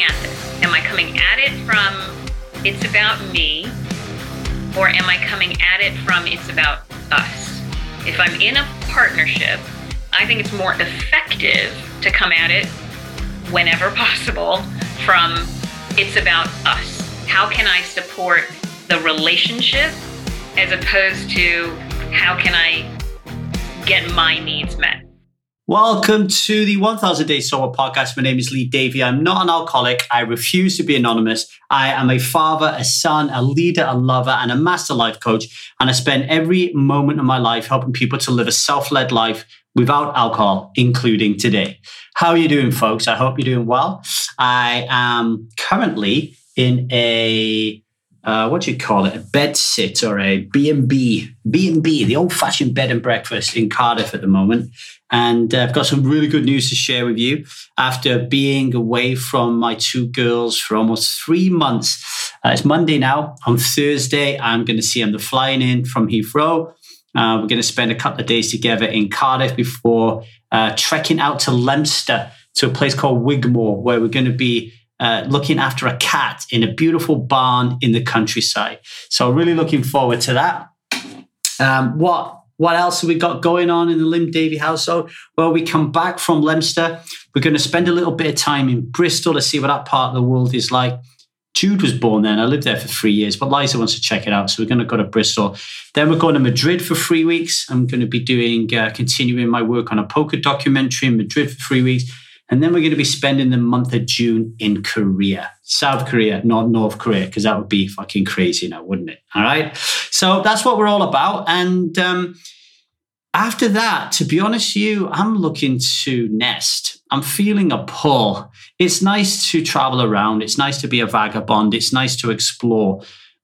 coming at this? Am I coming at it from it's about me, or am I coming at it from it's about us? If I'm in a partnership, I think it's more effective to come at it whenever possible from it's about us. How can I support the relationship as opposed to how can I get my needs met? Welcome to the 1000 Day Sober podcast. My name is Lee Davey. I'm not an alcoholic. I refuse to be anonymous. I am a father, a son, a leader, a lover, and a master life coach. And I spend every moment of my life helping people to live a self led life without alcohol, including today. How are you doing, folks? I hope you're doing well. I am currently in a uh, what do you call it? A bed sit or a B&B, B&B, the old fashioned bed and breakfast in Cardiff at the moment. And uh, I've got some really good news to share with you. After being away from my two girls for almost three months, uh, it's Monday now. On Thursday, I'm going to see them. They're flying in from Heathrow. Uh, we're going to spend a couple of days together in Cardiff before uh, trekking out to Leominster to a place called Wigmore, where we're going to be uh, looking after a cat in a beautiful barn in the countryside. So, really looking forward to that. Um, what what else have we got going on in the Lim Davey household? Well, we come back from Leominster. We're going to spend a little bit of time in Bristol to see what that part of the world is like. Jude was born there, and I lived there for three years, but Liza wants to check it out. So we're going to go to Bristol. Then we're going to Madrid for three weeks. I'm going to be doing, uh, continuing my work on a poker documentary in Madrid for three weeks. And then we're going to be spending the month of June in Korea, South Korea, not North Korea, because that would be fucking crazy now, wouldn't it? All right. So that's what we're all about. And um, after that, to be honest you, I'm looking to nest. I'm feeling a pull. It's nice to travel around. It's nice to be a vagabond. It's nice to explore.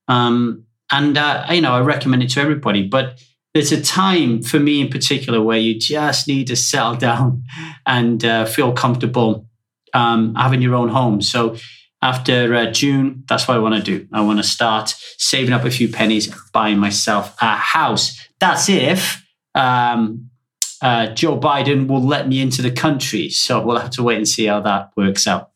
Um, and, uh, you know, I recommend it to everybody. But there's a time for me in particular where you just need to settle down and uh, feel comfortable um, having your own home. So after uh, June, that's what I want to do. I want to start saving up a few pennies, buying myself a house. That's if um, uh, Joe Biden will let me into the country. So we'll have to wait and see how that works out.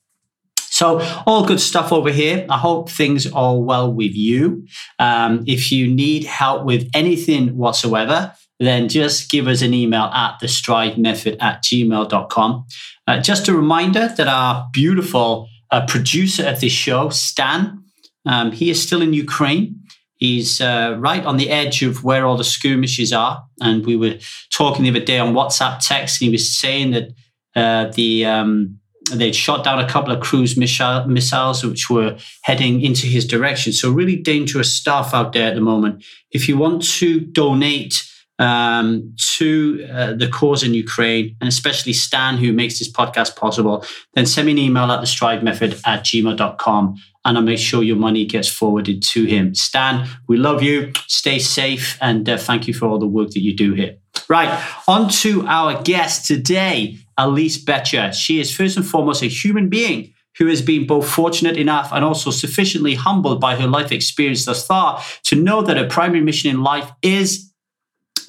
So, all good stuff over here. I hope things are well with you. Um, if you need help with anything whatsoever, then just give us an email at the stride method at gmail.com. Uh, just a reminder that our beautiful uh, producer of this show, Stan, um, he is still in Ukraine. He's uh, right on the edge of where all the skirmishes are. And we were talking the other day on WhatsApp text, and he was saying that uh, the um, they'd shot down a couple of cruise missiles which were heading into his direction. So, really dangerous stuff out there at the moment. If you want to donate um, to uh, the cause in Ukraine, and especially Stan, who makes this podcast possible, then send me an email at the stride method at gmail.com and I'll make sure your money gets forwarded to him. Stan, we love you. Stay safe and uh, thank you for all the work that you do here. Right, on to our guest today, Elise Betcher. She is first and foremost a human being who has been both fortunate enough and also sufficiently humbled by her life experience thus far to know that her primary mission in life is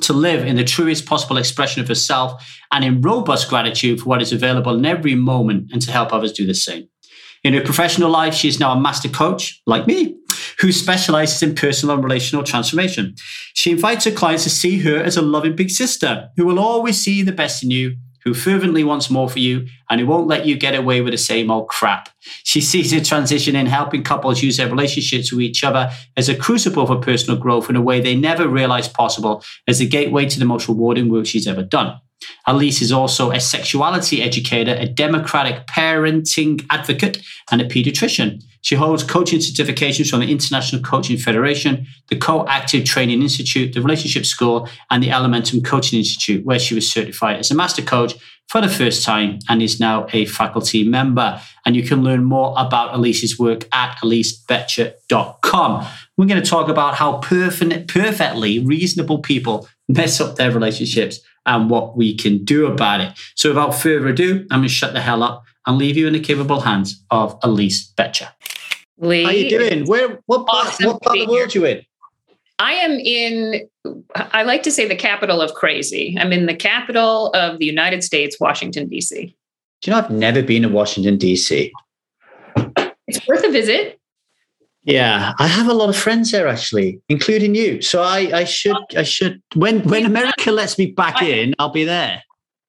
to live in the truest possible expression of herself and in robust gratitude for what is available in every moment and to help others do the same. In her professional life, she is now a master coach, like me, who specializes in personal and relational transformation. She invites her clients to see her as a loving big sister who will always see the best in you, who fervently wants more for you, and who won't let you get away with the same old crap. She sees her transition in helping couples use their relationships with each other as a crucible for personal growth in a way they never realized possible as a gateway to the most rewarding work she's ever done. Elise is also a sexuality educator, a democratic parenting advocate, and a pediatrician. She holds coaching certifications from the International Coaching Federation, the Co-Active Training Institute, the Relationship School, and the Elementum Coaching Institute, where she was certified as a master coach for the first time and is now a faculty member. And you can learn more about Elise's work at elisebetcher.com. We're going to talk about how perfect, perfectly reasonable people mess up their relationships and what we can do about it. So without further ado, I'm going to shut the hell up and leave you in the capable hands of Elise Betcher. Lee, How you doing? Where? What part, awesome what part of the world are you in? I am in, I like to say the capital of crazy. I'm in the capital of the United States, Washington, D.C. Do you know, I've never been to Washington, D.C. it's worth a visit. Yeah, I have a lot of friends there actually, including you. So I, I should, I should. When when America lets me back in, I'll be there.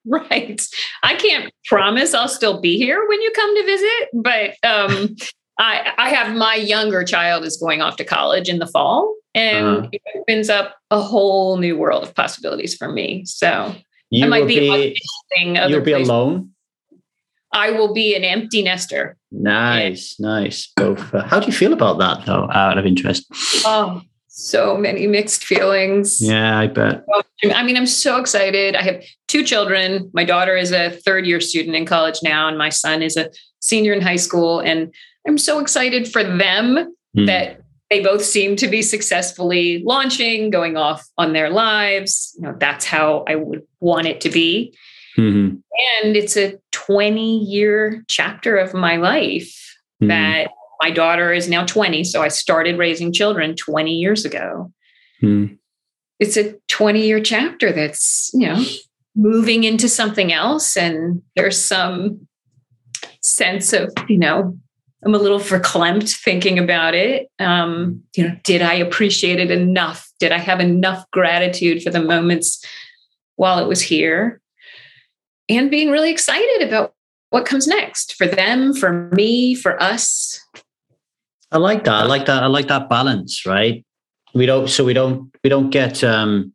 Right. I can't promise I'll still be here when you come to visit, but um, I I have my younger child is going off to college in the fall, and uh-huh. it opens up a whole new world of possibilities for me. So you I might be, be you'll be places. alone. I will be an empty nester. Nice, nice. Both. Uh, how do you feel about that, though? Out of interest. Oh, so many mixed feelings. Yeah, I bet. I mean, I'm so excited. I have two children. My daughter is a third year student in college now, and my son is a senior in high school. And I'm so excited for them mm. that they both seem to be successfully launching, going off on their lives. You know, that's how I would want it to be. Mm-hmm. And it's a 20 year chapter of my life mm-hmm. that my daughter is now 20. So I started raising children 20 years ago. Mm-hmm. It's a 20 year chapter that's, you know, moving into something else. And there's some sense of, you know, I'm a little verklempt thinking about it. Um, you know, did I appreciate it enough? Did I have enough gratitude for the moments while it was here? And being really excited about what comes next for them, for me, for us. I like that. I like that. I like that balance, right? We don't so we don't we don't get um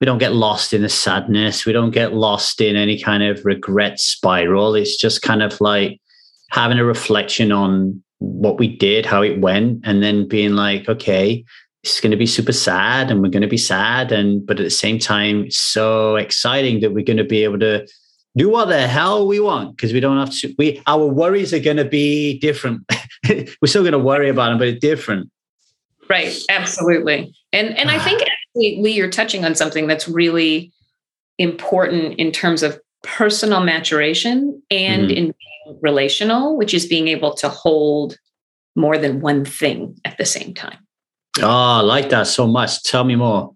we don't get lost in the sadness. We don't get lost in any kind of regret spiral. It's just kind of like having a reflection on what we did, how it went, and then being like, okay, it's going to be super sad and we're going to be sad. And, but at the same time, so exciting that we're going to be able to do what the hell we want because we don't have to we our worries are going to be different. We're still going to worry about them but it's different. Right absolutely. And and i think actually lee you're touching on something that's really important in terms of personal maturation and mm-hmm. in being relational which is being able to hold more than one thing at the same time. Oh i like that so much. Tell me more.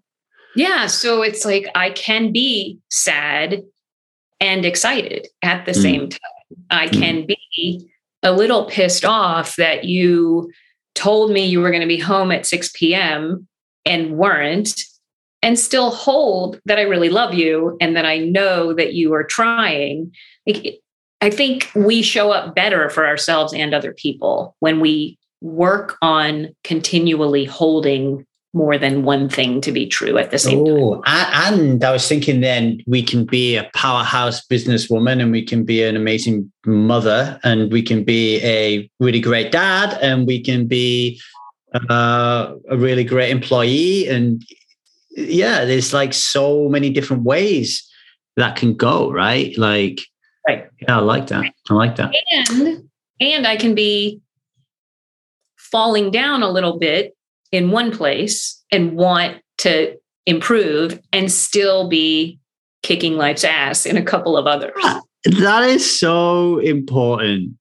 Yeah so it's like i can be sad and excited at the mm. same time. I mm. can be a little pissed off that you told me you were going to be home at 6 p.m. and weren't, and still hold that I really love you and that I know that you are trying. I think we show up better for ourselves and other people when we work on continually holding more than one thing to be true at the same oh, time. And I was thinking then we can be a powerhouse businesswoman and we can be an amazing mother and we can be a really great dad and we can be uh, a really great employee. And yeah, there's like so many different ways that can go, right? Like, right. yeah, I like that. I like that. And, and I can be falling down a little bit in one place and want to improve and still be kicking life's ass in a couple of others. That is so important.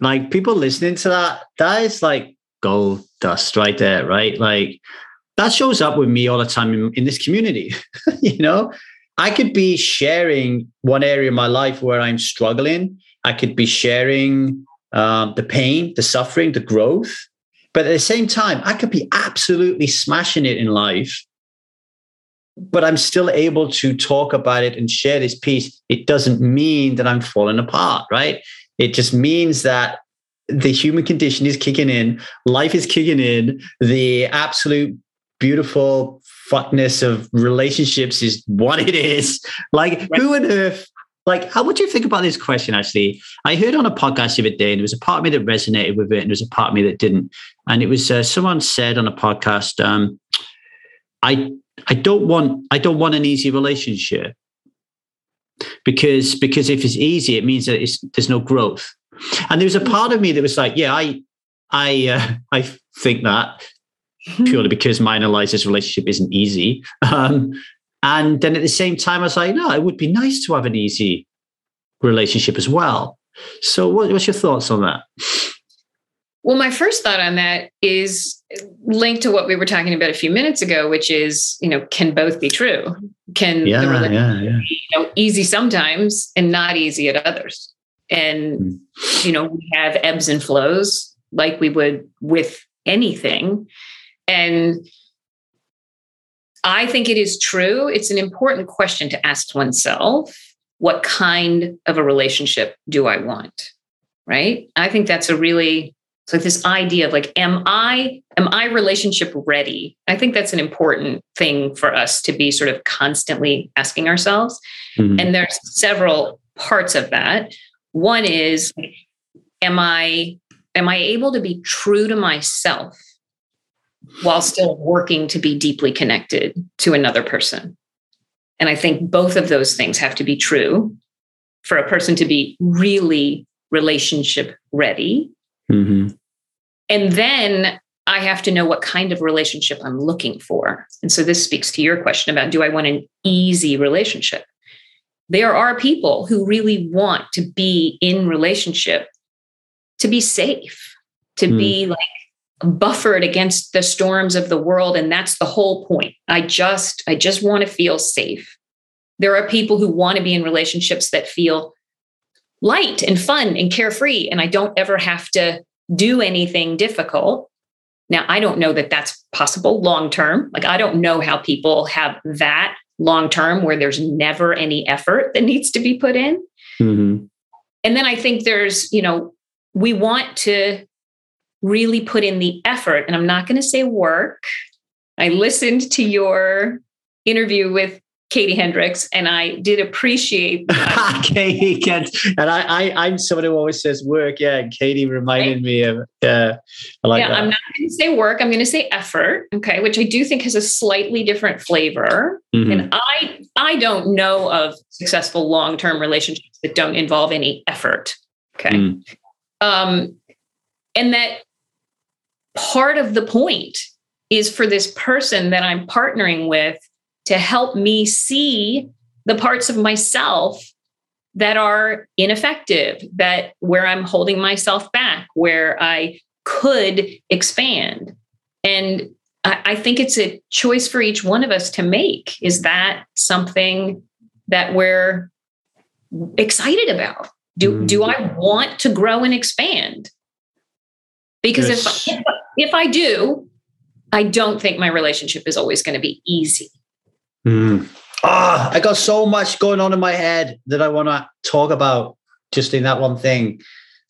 Like people listening to that, that is like gold dust right there, right? Like that shows up with me all the time in, in this community. you know, I could be sharing one area of my life where I'm struggling. I could be sharing um, the pain, the suffering, the growth. But at the same time, I could be absolutely smashing it in life, but I'm still able to talk about it and share this piece. It doesn't mean that I'm falling apart, right? It just means that the human condition is kicking in, life is kicking in, the absolute beautiful fuckness of relationships is what it is. Like, who on earth like, how would you think about this question? Actually, I heard on a podcast the other day, and there was a part of me that resonated with it, and there was a part of me that didn't. And it was uh, someone said on a podcast, um, "I I don't want I don't want an easy relationship because because if it's easy, it means that it's, there's no growth." And there was a part of me that was like, "Yeah, I I uh, I think that purely because my analysis relationship isn't easy." Um, and then at the same time, I was like, no, it would be nice to have an easy relationship as well. So, what, what's your thoughts on that? Well, my first thought on that is linked to what we were talking about a few minutes ago, which is, you know, can both be true? Can yeah, the relationship yeah, yeah. be you know, easy sometimes and not easy at others? And, mm. you know, we have ebbs and flows like we would with anything. And I think it is true. It's an important question to ask oneself what kind of a relationship do I want? Right? I think that's a really so this idea of like am i am i relationship ready? I think that's an important thing for us to be sort of constantly asking ourselves. Mm-hmm. and there's several parts of that. One is am i am i able to be true to myself while still working to be deeply connected to another person? And i think both of those things have to be true for a person to be really relationship ready Mm-hmm. And then I have to know what kind of relationship I'm looking for. And so this speaks to your question about do I want an easy relationship? There are people who really want to be in relationship to be safe, to mm. be like buffered against the storms of the world and that's the whole point. I just I just want to feel safe. There are people who want to be in relationships that feel light and fun and carefree and I don't ever have to do anything difficult. Now, I don't know that that's possible long term. Like, I don't know how people have that long term where there's never any effort that needs to be put in. Mm-hmm. And then I think there's, you know, we want to really put in the effort. And I'm not going to say work. I listened to your interview with Katie Hendricks, and I did appreciate Katie Kent. And I, I, am someone who always says work. Yeah, and Katie reminded right. me of. Yeah, I like yeah, that. I'm not going to say work. I'm going to say effort. Okay, which I do think has a slightly different flavor. Mm-hmm. And I, I don't know of successful long term relationships that don't involve any effort. Okay, mm. um, and that part of the point is for this person that I'm partnering with to help me see the parts of myself that are ineffective, that where I'm holding myself back, where I could expand. And I, I, think it's a choice for each one of us to make. Is that something that we're excited about? Do, mm. do I want to grow and expand? Because yes. if, if I do, I don't think my relationship is always going to be easy. Mm. Ah, I got so much going on in my head that I want to talk about just in that one thing.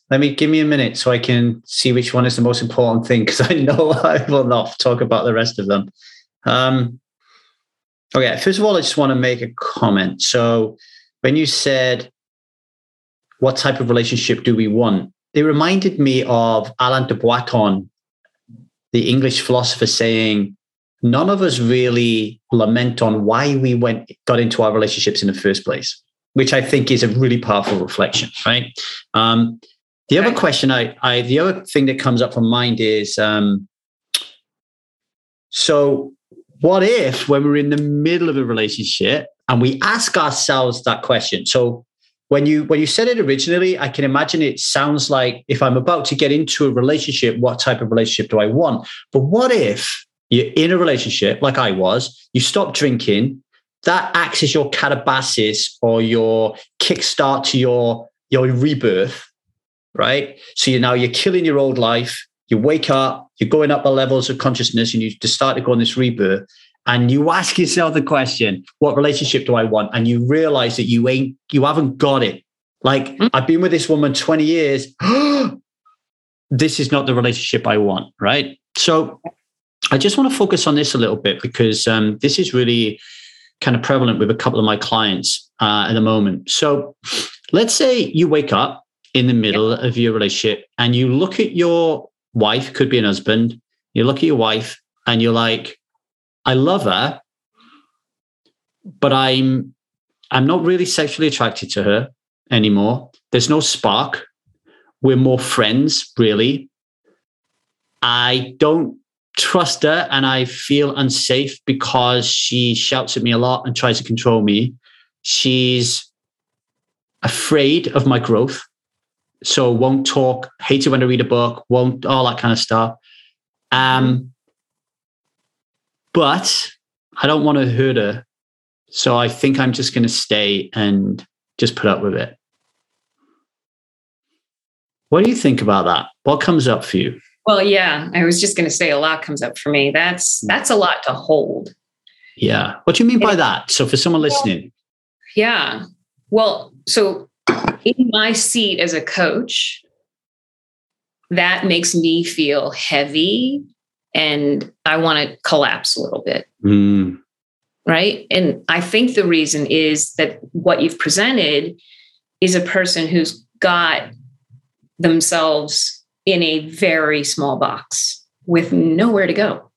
Let me give me a minute so I can see which one is the most important thing because I know I will not talk about the rest of them. Um, okay, first of all, I just want to make a comment. So, when you said, What type of relationship do we want? It reminded me of Alain de Botton, the English philosopher, saying, none of us really lament on why we went got into our relationships in the first place, which I think is a really powerful reflection, right? Um, the other question I, I, the other thing that comes up from mind is, um, so what if when we're in the middle of a relationship and we ask ourselves that question? So when you when you said it originally, I can imagine it sounds like if I'm about to get into a relationship, what type of relationship do I want? But what if you're in a relationship like I was, you stop drinking, that acts as your catabasis or your kickstart to your, your rebirth, right? So you now you're killing your old life, you wake up, you're going up the levels of consciousness and you just start to go on this rebirth. And you ask yourself the question, what relationship do I want? And you realize that you ain't, you haven't got it. Like mm-hmm. I've been with this woman 20 years. this is not the relationship I want, right? So I just want to focus on this a little bit because um, this is really kind of prevalent with a couple of my clients uh, at the moment. So let's say you wake up in the middle of your relationship and you look at your wife, could be an husband, you look at your wife and you're like, I love her, but I'm I'm not really sexually attracted to her anymore. There's no spark. We're more friends, really. I don't trust her and I feel unsafe because she shouts at me a lot and tries to control me. She's afraid of my growth. So won't talk, hates it when I read a book, won't all that kind of stuff. Um, but I don't want to hurt her. So I think I'm just going to stay and just put up with it. What do you think about that? What comes up for you? Well, yeah, I was just going to say a lot comes up for me. That's that's a lot to hold. Yeah. What do you mean by that? So for someone listening. Yeah. Well, so in my seat as a coach, that makes me feel heavy and I want to collapse a little bit. Mm. Right. And I think the reason is that what you've presented is a person who's got themselves in a very small box with nowhere to go.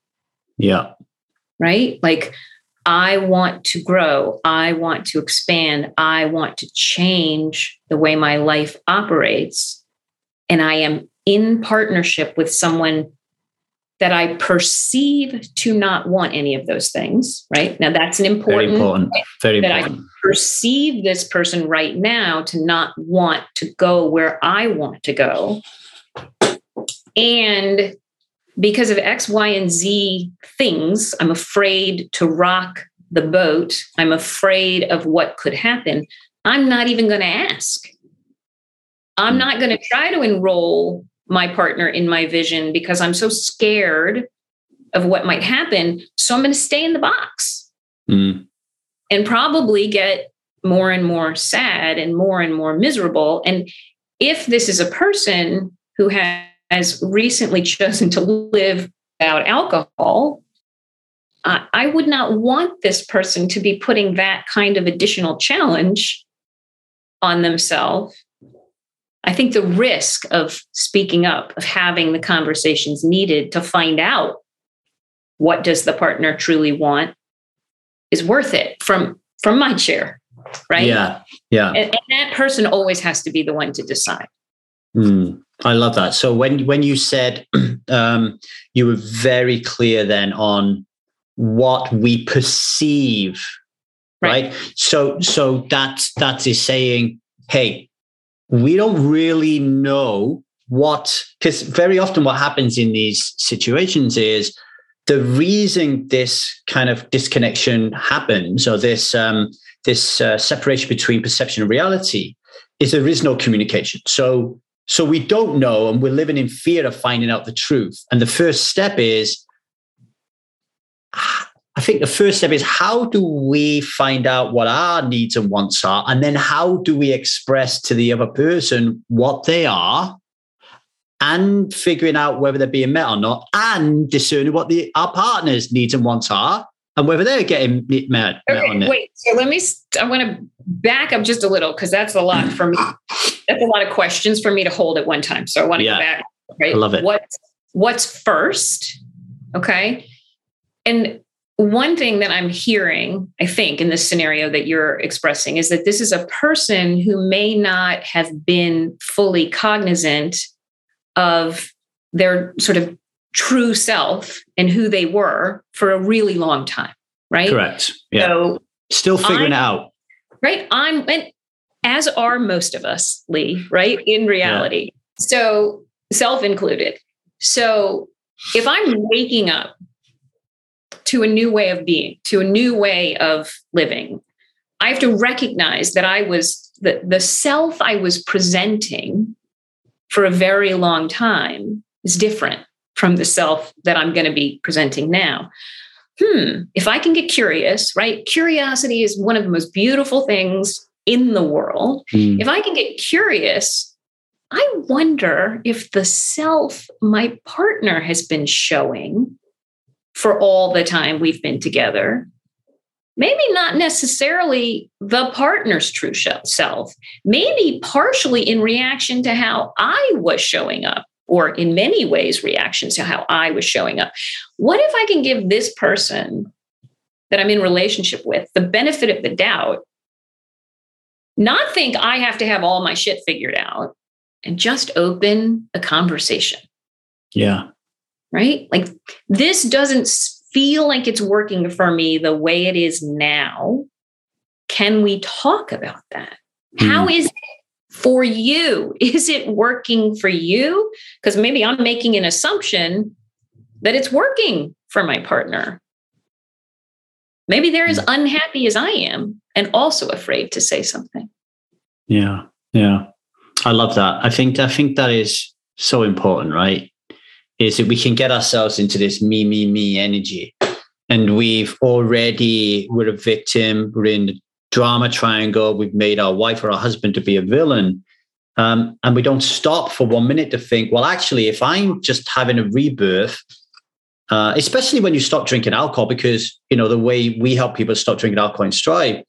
Yeah. Right. Like, I want to grow. I want to expand. I want to change the way my life operates. And I am in partnership with someone that I perceive to not want any of those things, right? Now that's an important, very important, very that important. I perceive this person right now to not want to go where I want to go. And because of X, Y, and Z things, I'm afraid to rock the boat. I'm afraid of what could happen. I'm not even going to ask. I'm not going to try to enroll my partner in my vision because I'm so scared of what might happen. So I'm going to stay in the box Mm. and probably get more and more sad and more and more miserable. And if this is a person who has recently chosen to live without alcohol, uh, I would not want this person to be putting that kind of additional challenge on themselves I think the risk of speaking up, of having the conversations needed to find out what does the partner truly want is worth it from from my chair, right? Yeah, yeah. And, and that person always has to be the one to decide. Mm, I love that. So when when you said um, you were very clear then on what we perceive, right? right? So so that that is saying, hey, we don't really know what, because very often what happens in these situations is the reason this kind of disconnection happens or this um, this uh, separation between perception and reality is there is no communication. So so we don't know, and we're living in fear of finding out the truth. And the first step is ah, I think the first step is how do we find out what our needs and wants are? And then how do we express to the other person what they are and figuring out whether they're being met or not and discerning what the our partner's needs and wants are and whether they're getting mad. okay, Wait, so let me, I want to back up just a little because that's a lot for me. That's a lot of questions for me to hold at one time. So I want to yeah, go back. Right? I love it. What, what's first? Okay. And one thing that I'm hearing, I think, in this scenario that you're expressing is that this is a person who may not have been fully cognizant of their sort of true self and who they were for a really long time, right? Correct. Yeah. So Still figuring out. Right. I'm, and as are most of us, Lee, right? In reality. Yeah. So self included. So if I'm waking up to a new way of being, to a new way of living. I have to recognize that I was the, the self I was presenting for a very long time is different from the self that I'm going to be presenting now. Hmm, if I can get curious, right? Curiosity is one of the most beautiful things in the world. Mm. If I can get curious, I wonder if the self my partner has been showing for all the time we've been together. Maybe not necessarily the partner's true self, maybe partially in reaction to how I was showing up, or in many ways, reactions to how I was showing up. What if I can give this person that I'm in relationship with the benefit of the doubt, not think I have to have all my shit figured out, and just open a conversation? Yeah right? Like this doesn't feel like it's working for me the way it is now. Can we talk about that? Mm. How is it for you? Is it working for you? Because maybe I'm making an assumption that it's working for my partner. Maybe they're as hmm. unhappy as I am and also afraid to say something. Yeah. Yeah. I love that. I think I think that is so important, right? Is that we can get ourselves into this me, me, me energy. And we've already, we're a victim, we're in the drama triangle, we've made our wife or our husband to be a villain. Um, and we don't stop for one minute to think, well, actually, if I'm just having a rebirth, uh, especially when you stop drinking alcohol, because you know the way we help people stop drinking alcohol in Stride,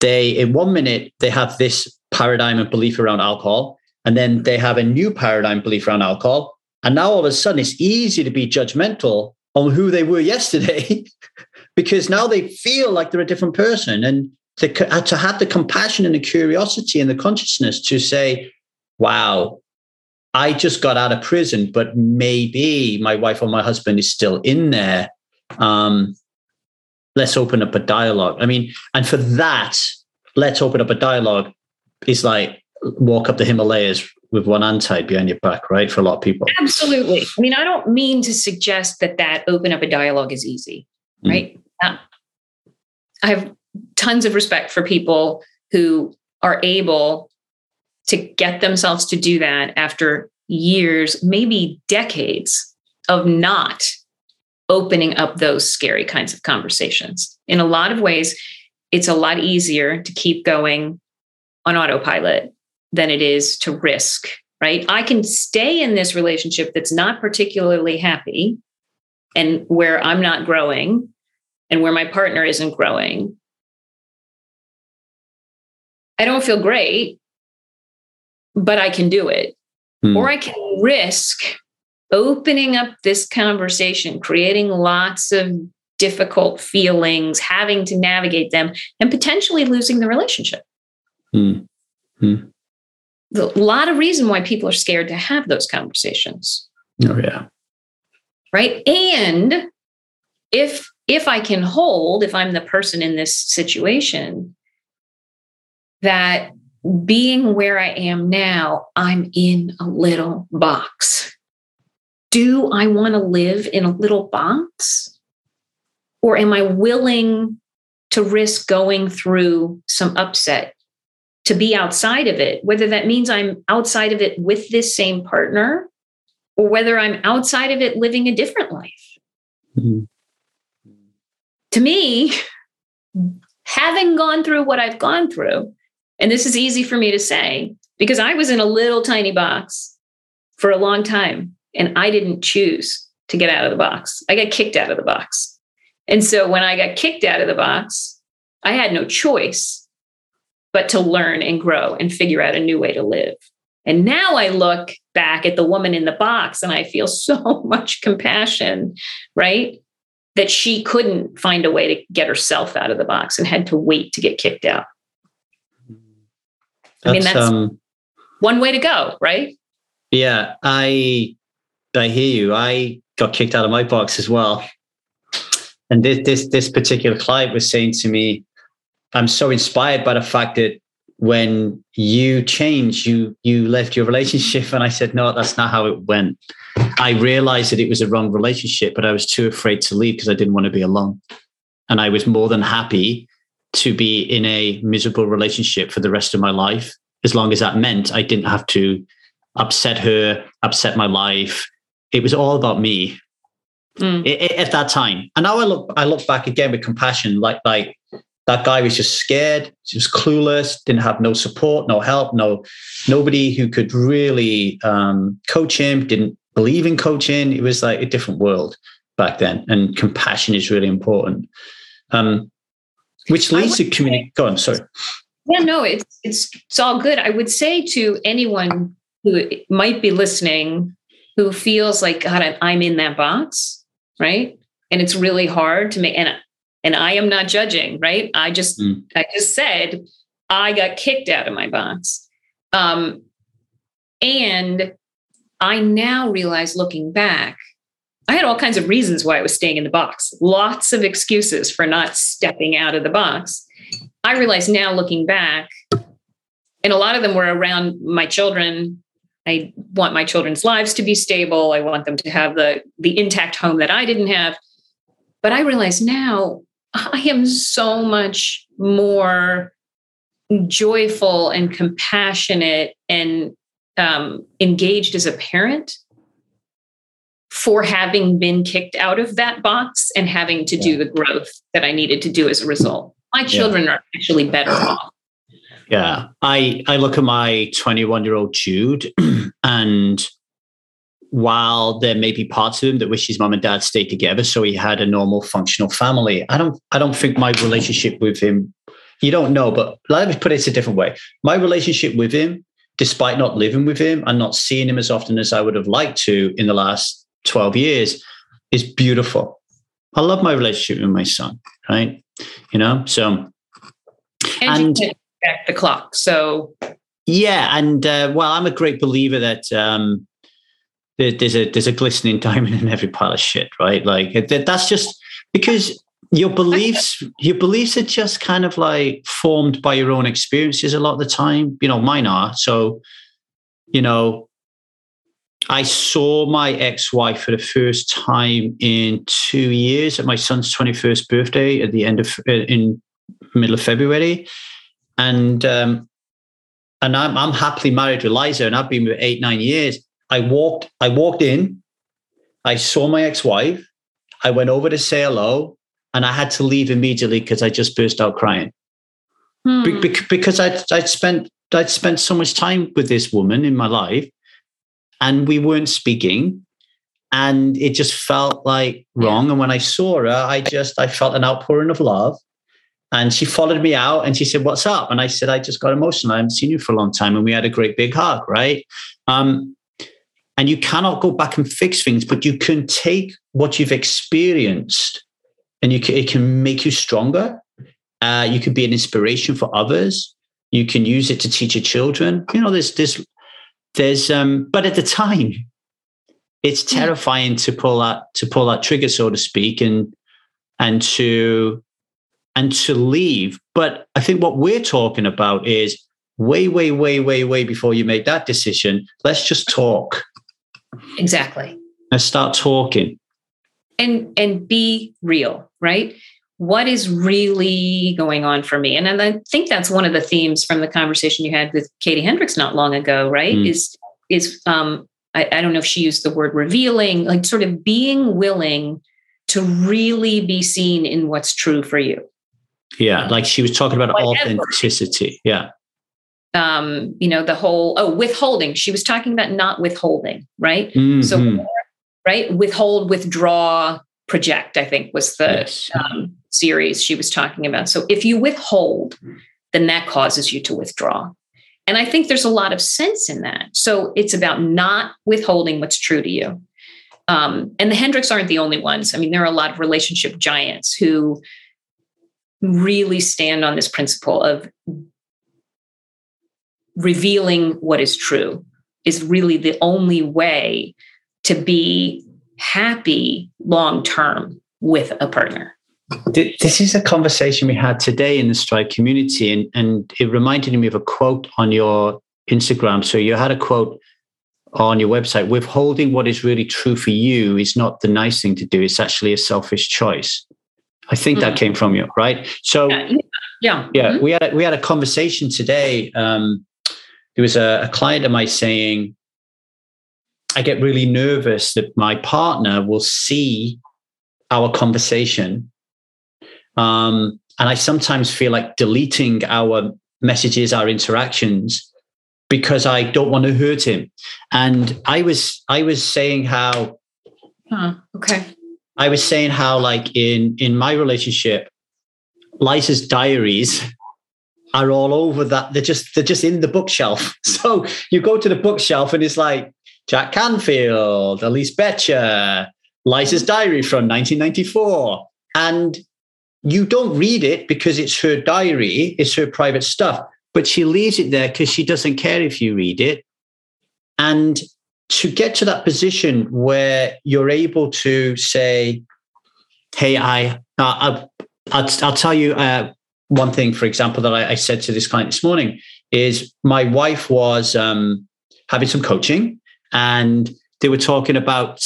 they in one minute they have this paradigm and belief around alcohol, and then they have a new paradigm belief around alcohol, and now all of a sudden it's easy to be judgmental on who they were yesterday, because now they feel like they're a different person, and to, to have the compassion and the curiosity and the consciousness to say, "Wow, I just got out of prison, but maybe my wife or my husband is still in there. Um, let's open up a dialogue. I mean, and for that, let's open up a dialogue is like walk up the Himalayas with one hand tied behind your back, right? For a lot of people. Absolutely. I mean, I don't mean to suggest that that open up a dialogue is easy, mm. right? Uh, I have tons of respect for people who are able to get themselves to do that after years, maybe decades of not opening up those scary kinds of conversations. In a lot of ways, it's a lot easier to keep going on autopilot than it is to risk, right? I can stay in this relationship that's not particularly happy and where I'm not growing and where my partner isn't growing. I don't feel great, but I can do it. Hmm. Or I can risk opening up this conversation, creating lots of difficult feelings, having to navigate them, and potentially losing the relationship. Hmm. Hmm. A lot of reason why people are scared to have those conversations. Oh yeah. Right. And if if I can hold, if I'm the person in this situation, that being where I am now, I'm in a little box. Do I want to live in a little box? Or am I willing to risk going through some upset to be outside of it? Whether that means I'm outside of it with this same partner or whether I'm outside of it living a different life. Mm-hmm. To me, having gone through what I've gone through, and this is easy for me to say because I was in a little tiny box for a long time and I didn't choose to get out of the box. I got kicked out of the box. And so when I got kicked out of the box, I had no choice but to learn and grow and figure out a new way to live. And now I look back at the woman in the box and I feel so much compassion, right? That she couldn't find a way to get herself out of the box and had to wait to get kicked out. I mean, that's um, one way to go, right? Yeah, I I hear you. I got kicked out of my box as well. And this this this particular client was saying to me, I'm so inspired by the fact that when you change, you you left your relationship. And I said, no, that's not how it went. I realized that it was a wrong relationship, but I was too afraid to leave because I didn't want to be alone. And I was more than happy to be in a miserable relationship for the rest of my life, as long as that meant I didn't have to upset her, upset my life. It was all about me mm. at that time. And now I look, I look back again with compassion, like like that guy was just scared, just clueless, didn't have no support, no help, no nobody who could really um, coach him. Didn't believe in coaching. It was like a different world back then, and compassion is really important. Um, which leads to community. Go on, sorry. Yeah, no, it's it's it's all good. I would say to anyone who might be listening who feels like God, I'm in that box, right? And it's really hard to make. And and I am not judging, right? I just mm. I just said I got kicked out of my box, um, and I now realize, looking back, I had all kinds of reasons why I was staying in the box, lots of excuses for not stepping out of the box. I realize now looking back, and a lot of them were around my children. I want my children's lives to be stable. I want them to have the, the intact home that I didn't have. But I realize now I am so much more joyful and compassionate and um, engaged as a parent for having been kicked out of that box and having to yeah. do the growth that I needed to do as a result. My children yeah. are actually better uh-huh. off. Yeah. I I look at my 21 year old Jude and while there may be parts of him that wish his mom and dad stayed together so he had a normal functional family, I don't I don't think my relationship with him you don't know, but let me put it a different way. My relationship with him, despite not living with him and not seeing him as often as I would have liked to in the last 12 years is beautiful. I love my relationship with my son, right? You know, so and, and back the clock. So yeah, and uh, well, I'm a great believer that um, there's a there's a glistening diamond in every pile of shit, right? Like that's just because your beliefs your beliefs are just kind of like formed by your own experiences a lot of the time. You know, mine are. So, you know, I saw my ex-wife for the first time in two years at my son's 21st birthday at the end of uh, in middle of February, and um, and I'm I'm happily married to Liza, and I've been with eight nine years. I walked I walked in, I saw my ex-wife, I went over to say hello, and I had to leave immediately because I just burst out crying. Hmm. Be- because I'd I'd spent I'd spent so much time with this woman in my life and we weren't speaking and it just felt like wrong. And when i saw her i just i felt an outpouring of love. And she followed me out and she said what's up? And i said i just got emotional. I haven't seen you for a long time. And we had a great big hug right? Um, and you cannot go back and fix things but you can take what you've experienced and you can, it can make you stronger. Uh, you can be an inspiration for others. You can use it to teach your children. You know there's this there's um but at the time it's terrifying to pull that to pull that trigger so to speak and and to and to leave. But i think what we're talking about is way way way way way before you make that decision let's just talk. Exactly. Let's start talking. And and be real right what is really going on for me and i think that's one of the themes from the conversation you had with katie hendricks not long ago right mm. is is um I, I don't know if she used the word revealing like sort of being willing to really be seen in what's true for you yeah like she was talking about Whatever. authenticity yeah um you know the whole oh withholding she was talking about not withholding right mm-hmm. so right withhold withdraw project i think was the yes. um, series she was talking about. So if you withhold, then that causes you to withdraw. And I think there's a lot of sense in that. So it's about not withholding what's true to you. Um, and the Hendricks aren't the only ones. I mean, there are a lot of relationship giants who really stand on this principle of revealing what is true is really the only way to be happy long term with a partner. This is a conversation we had today in the Stride community, and, and it reminded me of a quote on your Instagram. So you had a quote on your website withholding what is really true for you is not the nice thing to do, it's actually a selfish choice. I think mm-hmm. that came from you, right? So, yeah, yeah, yeah mm-hmm. we had a, we had a conversation today. Um, there was a, a client of mine saying, "I get really nervous that my partner will see our conversation um, and I sometimes feel like deleting our messages, our interactions, because I don't want to hurt him. And I was I was saying how huh, okay. I was saying how like in in my relationship, Liza's diaries are all over that. They're just they're just in the bookshelf. So you go to the bookshelf and it's like Jack Canfield, Elise Betcher, Liza's diary from 1994. And you don't read it because it's her diary, it's her private stuff, but she leaves it there because she doesn't care if you read it. And to get to that position where you're able to say, "Hey, I, uh, I'll, I'll, tell you uh, one thing, for example, that I, I, said to this client this morning is my wife was um, having some coaching, and they were talking about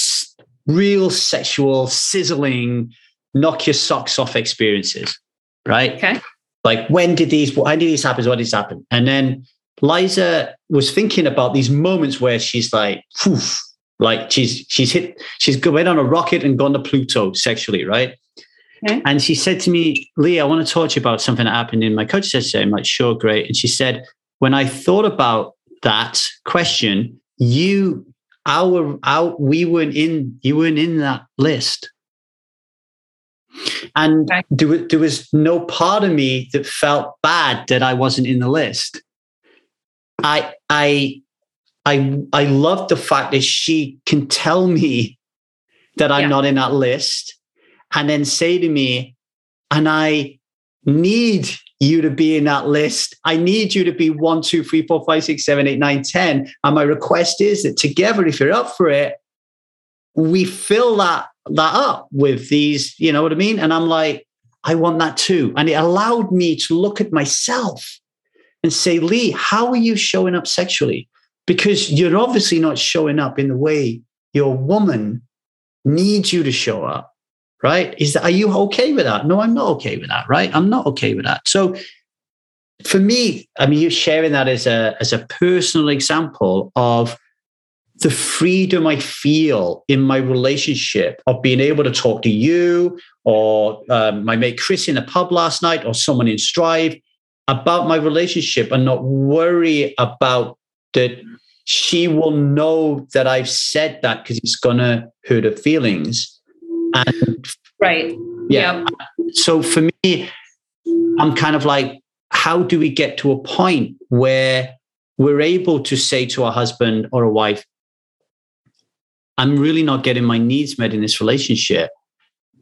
real sexual sizzling knock your socks off experiences, right? Okay. Like, when did these, when did these happen? What did this happen? And then Liza was thinking about these moments where she's like, Poof, like she's she's hit, she's went on a rocket and gone to Pluto sexually, right? Okay. And she said to me, Lee, I want to talk to you about something that happened in my coach session. I'm like, sure, great. And she said, when I thought about that question, you, our, our, we weren't in, you weren't in that list. And there, there was no part of me that felt bad that I wasn't in the list. I, I, I, I love the fact that she can tell me that I'm yeah. not in that list and then say to me, and I need you to be in that list. I need you to be one, two, three, four, five, six, seven, eight, nine, ten. And my request is that together, if you're up for it, we fill that that up with these, you know what I mean? And I'm like, I want that too. And it allowed me to look at myself and say, Lee, how are you showing up sexually? Because you're obviously not showing up in the way your woman needs you to show up right? Is that, are you okay with that? No, I'm not okay with that, right? I'm not okay with that. So for me, I mean, you're sharing that as a, as a personal example of the freedom I feel in my relationship of being able to talk to you or um, my mate Chris in the pub last night or someone in Strive about my relationship and not worry about that she will know that I've said that because it's going to hurt her feelings and right. Yeah. So for me, I'm kind of like, how do we get to a point where we're able to say to a husband or a wife, I'm really not getting my needs met in this relationship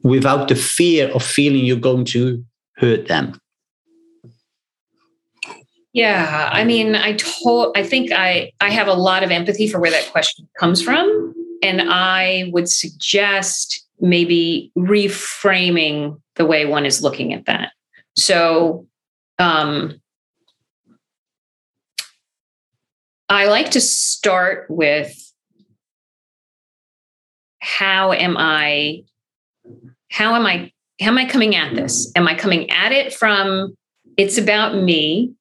without the fear of feeling you're going to hurt them? Yeah, I mean, I told I think I I have a lot of empathy for where that question comes from and I would suggest maybe reframing the way one is looking at that. So, um, I like to start with how am I, how am I, how am I coming at this? Am I coming at it from it's about me,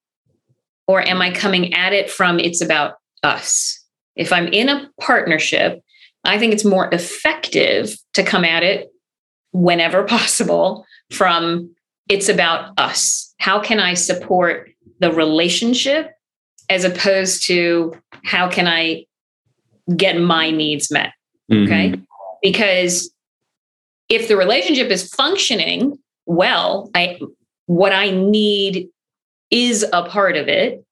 or am I coming at it from it's about us? If I'm in a partnership, I think it's more effective to come at it whenever possible from it's about us. How can I support the relationship as opposed to how can I get my needs met? Mm-hmm. Okay. Because if the relationship is functioning well, I what I need is a part of it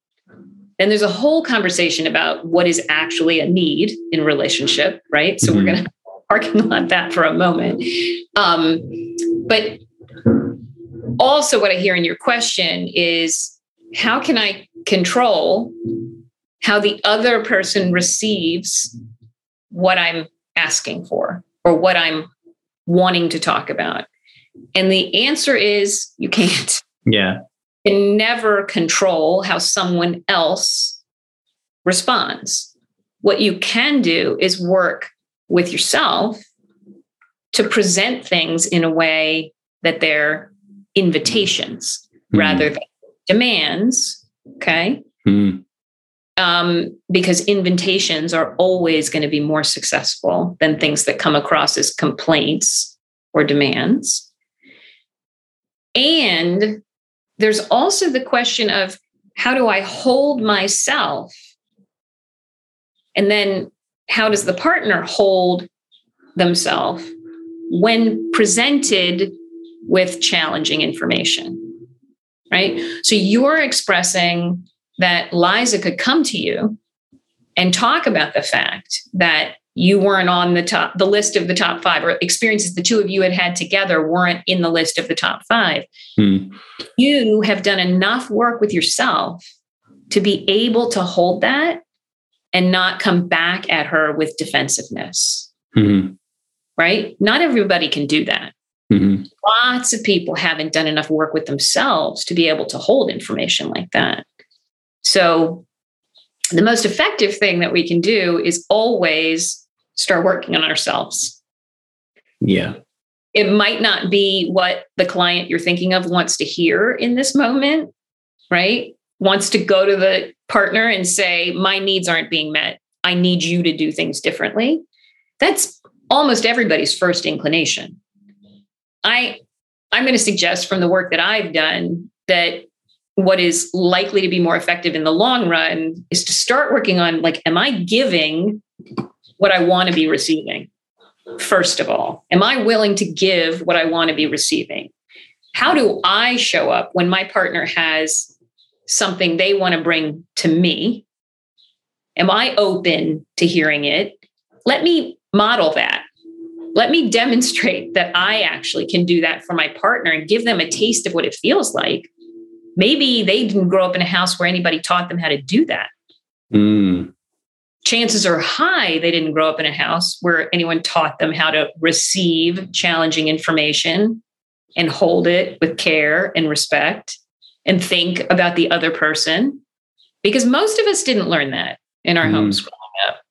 then there's a whole conversation about what is actually a need in relationship, right? So mm-hmm. we're going to parking lot that for a moment. Um, but also, what I hear in your question is how can I control how the other person receives what I'm asking for or what I'm wanting to talk about? And the answer is you can't. Yeah can never control how someone else responds. What you can do is work with yourself to present things in a way that they're invitations mm. rather than demands. Okay. Mm. Um, because invitations are always going to be more successful than things that come across as complaints or demands. And there's also the question of how do I hold myself? And then how does the partner hold themselves when presented with challenging information? Right. So you're expressing that Liza could come to you and talk about the fact that you weren't on the top the list of the top five or experiences the two of you had had together weren't in the list of the top five hmm. you have done enough work with yourself to be able to hold that and not come back at her with defensiveness mm-hmm. right not everybody can do that mm-hmm. lots of people haven't done enough work with themselves to be able to hold information like that so the most effective thing that we can do is always start working on ourselves. Yeah. it might not be what the client you're thinking of wants to hear in this moment, right? Wants to go to the partner and say, My needs aren't being met. I need you to do things differently. That's almost everybody's first inclination. I I'm going to suggest from the work that I've done that what is likely to be more effective in the long run is to start working on like am I giving what I want to be receiving? First of all, am I willing to give what I want to be receiving? How do I show up when my partner has something they want to bring to me? Am I open to hearing it? Let me model that let me demonstrate that I actually can do that for my partner and give them a taste of what it feels like. Maybe they didn't grow up in a house where anybody taught them how to do that. Mm. Chances are high they didn't grow up in a house where anyone taught them how to receive challenging information and hold it with care and respect and think about the other person. Because most of us didn't learn that in our mm. homes growing up.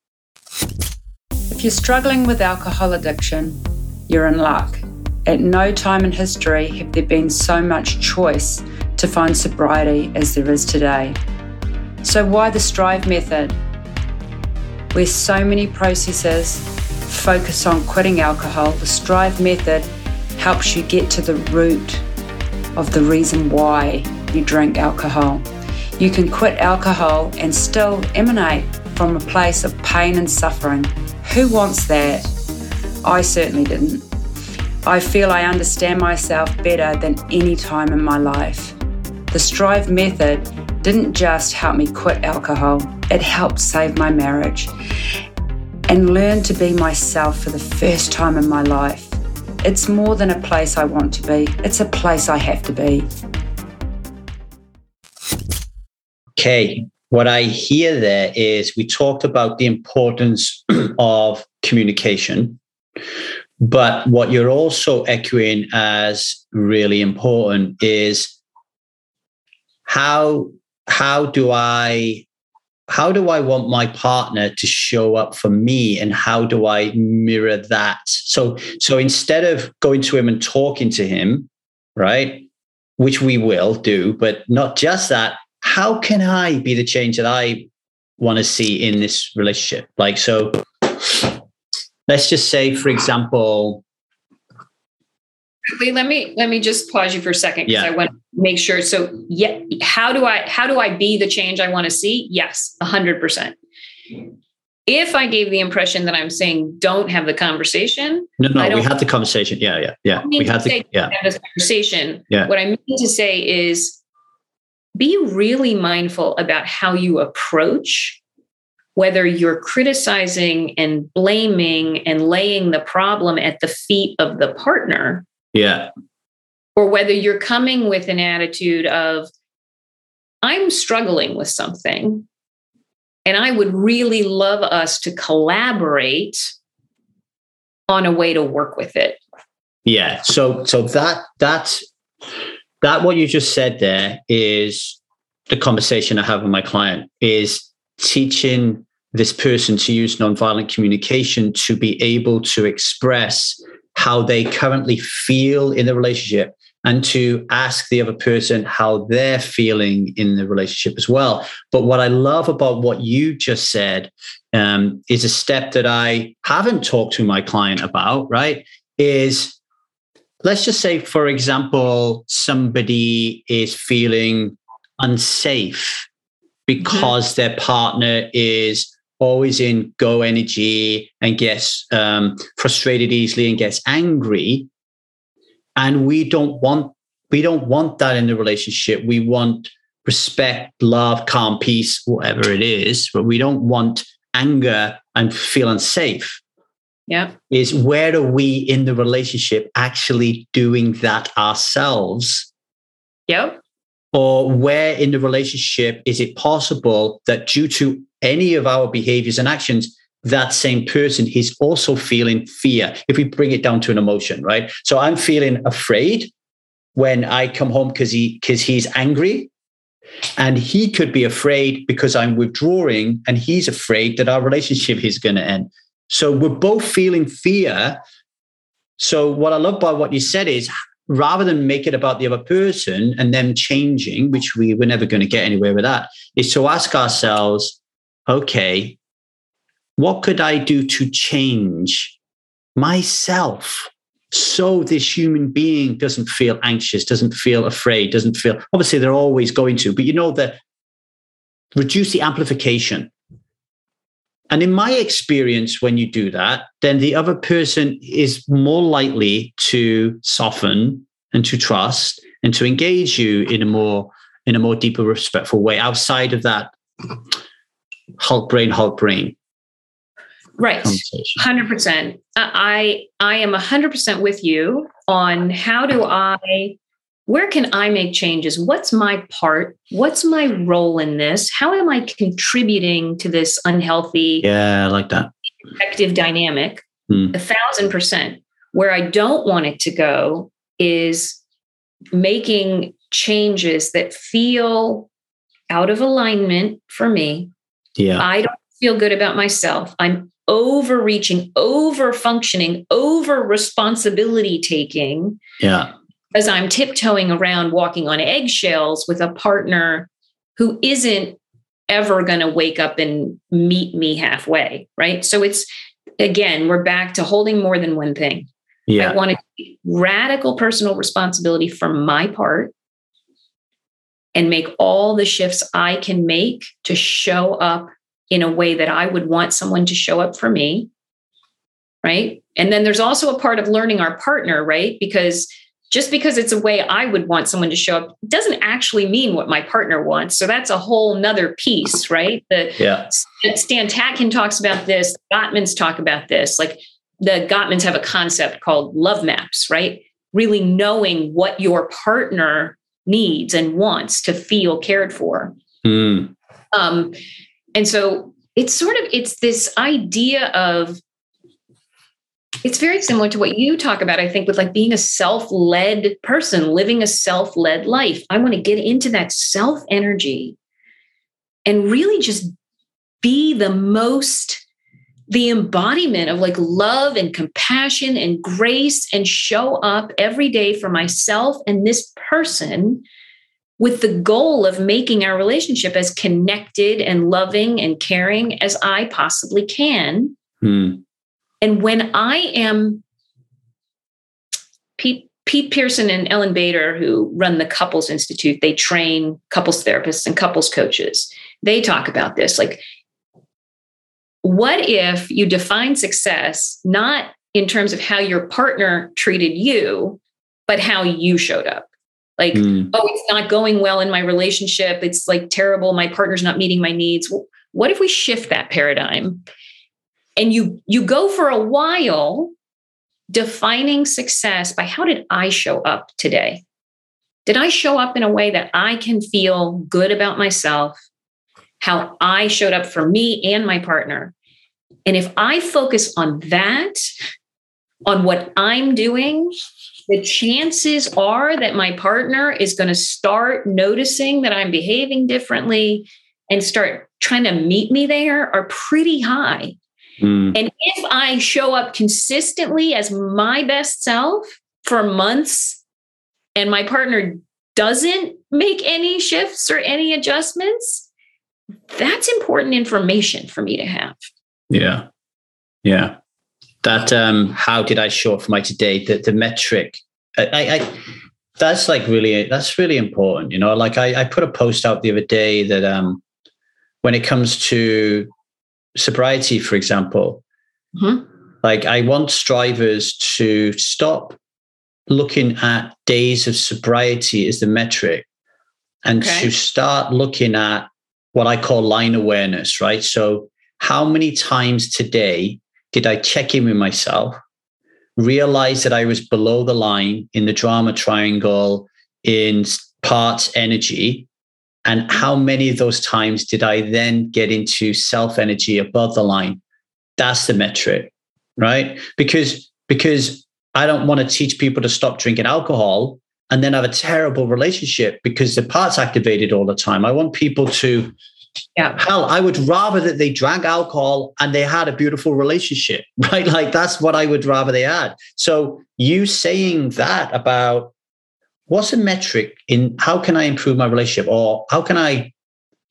If you're struggling with alcohol addiction, you're in luck. At no time in history have there been so much choice to find sobriety as there is today. So, why the Strive method? Where so many processes focus on quitting alcohol, the Strive method helps you get to the root of the reason why you drink alcohol. You can quit alcohol and still emanate from a place of pain and suffering who wants that? I certainly didn't. I feel I understand myself better than any time in my life. The Strive method didn't just help me quit alcohol, it helped save my marriage and learn to be myself for the first time in my life. It's more than a place I want to be, it's a place I have to be. Okay, what I hear there is we talked about the importance of communication, but what you're also echoing as really important is how how do I how do I want my partner to show up for me and how do I mirror that? So so instead of going to him and talking to him, right? Which we will do, but not just that, how can I be the change that I want to see in this relationship? Like, so let's just say, for example, Wait, let me let me just pause you for a second because yeah. I want to make sure. So, yeah, how do I how do I be the change I want to see? Yes, hundred percent. If I gave the impression that I'm saying don't have the conversation, no, no, we had the conversation. Yeah, yeah, yeah. We had the yeah. Conversation. Yeah. What I mean to say is be really mindful about how you approach whether you're criticizing and blaming and laying the problem at the feet of the partner. Yeah. Or whether you're coming with an attitude of, I'm struggling with something, and I would really love us to collaborate on a way to work with it. Yeah. So so that that's that what you just said there is the conversation I have with my client is teaching this person to use nonviolent communication to be able to express how they currently feel in the relationship and to ask the other person how they're feeling in the relationship as well. But what I love about what you just said um, is a step that I haven't talked to my client about, right? Is let's just say, for example, somebody is feeling unsafe because mm-hmm. their partner is always in go energy and gets um, frustrated easily and gets angry. And we don't want we don't want that in the relationship. We want respect love calm peace whatever it is but we don't want anger and feel unsafe. Yeah is where are we in the relationship actually doing that ourselves? Yep. Or where in the relationship is it possible that due to any of our behaviors and actions that same person is also feeling fear if we bring it down to an emotion right? So i'm feeling afraid when i come home because he because he's angry and he could be afraid because i'm withdrawing and he's afraid that our relationship is going to end. So we're both feeling fear. So what I love by what you said is rather than make it about the other person and them changing, which we we're never going to get anywhere with that, is to ask ourselves, okay, what could I do to change myself? So this human being doesn't feel anxious, doesn't feel afraid, doesn't feel obviously they're always going to, but you know that reduce the amplification. And in my experience, when you do that, then the other person is more likely to soften and to trust and to engage you in a more in a more deeper, respectful way outside of that Hulk brain, Hulk brain. Right, hundred percent. I I am hundred percent with you on how do I where can I make changes? What's my part? What's my role in this? How am I contributing to this unhealthy? Yeah, I like that. Effective dynamic. Hmm. A thousand percent. Where I don't want it to go is making changes that feel out of alignment for me. Yeah. I don't feel good about myself. I'm overreaching, over functioning, over responsibility taking. Yeah as I'm tiptoeing around walking on eggshells with a partner who isn't ever going to wake up and meet me halfway. Right. So it's, again, we're back to holding more than one thing. Yeah. I want to radical personal responsibility for my part and make all the shifts I can make to show up in a way that I would want someone to show up for me. Right. And then there's also a part of learning our partner, right? Because just because it's a way I would want someone to show up doesn't actually mean what my partner wants. So that's a whole nother piece, right? The yeah. Stan Tatkin talks about this, Gottmans talk about this. Like the Gottmans have a concept called love maps, right? Really knowing what your partner needs and wants to feel cared for. Mm. Um, and so it's sort of it's this idea of it's very similar to what you talk about, I think, with like being a self led person, living a self led life. I want to get into that self energy and really just be the most, the embodiment of like love and compassion and grace and show up every day for myself and this person with the goal of making our relationship as connected and loving and caring as I possibly can. Hmm. And when I am Pete, Pete Pearson and Ellyn Bader, who run the Couples Institute, they train couples therapists and couples coaches. They talk about this. Like, what if you define success not in terms of how your partner treated you, but how you showed up? Like, mm. oh, it's not going well in my relationship. It's like terrible. My partner's not meeting my needs. What if we shift that paradigm and you you go for a while defining success by how did I show up today? Did I show up in a way that I can feel good about myself? How I showed up for me and my partner. And if I focus on that, on what I'm doing, the chances are that my partner is going to start noticing that I'm behaving differently and start trying to meet me there are pretty high. Mm. And if I show up consistently as my best self for months and my partner doesn't make any shifts or any adjustments, that's important information for me to have. Yeah. Yeah. That um how did I show up for my today? The the metric. I, I that's like really that's really important. You know, like I, I put a post out the other day that um when it comes to sobriety, for example, mm-hmm. like I want strivers to stop looking at days of sobriety as the metric and okay. to start looking at what I call line awareness, right? So, how many times today did I check in with myself, realize that I was below the line in the drama triangle in parts energy, and how many of those times did I then get into self energy above the line? That's the metric, right? Because because I don't want to teach people to stop drinking alcohol and then have a terrible relationship because the parts activated all the time. I want people to Yeah. Hell, I would rather that they drank alcohol and they had a beautiful relationship, right? Like that's what I would rather they had. So you saying that about what's a metric in how can I improve my relationship or how can I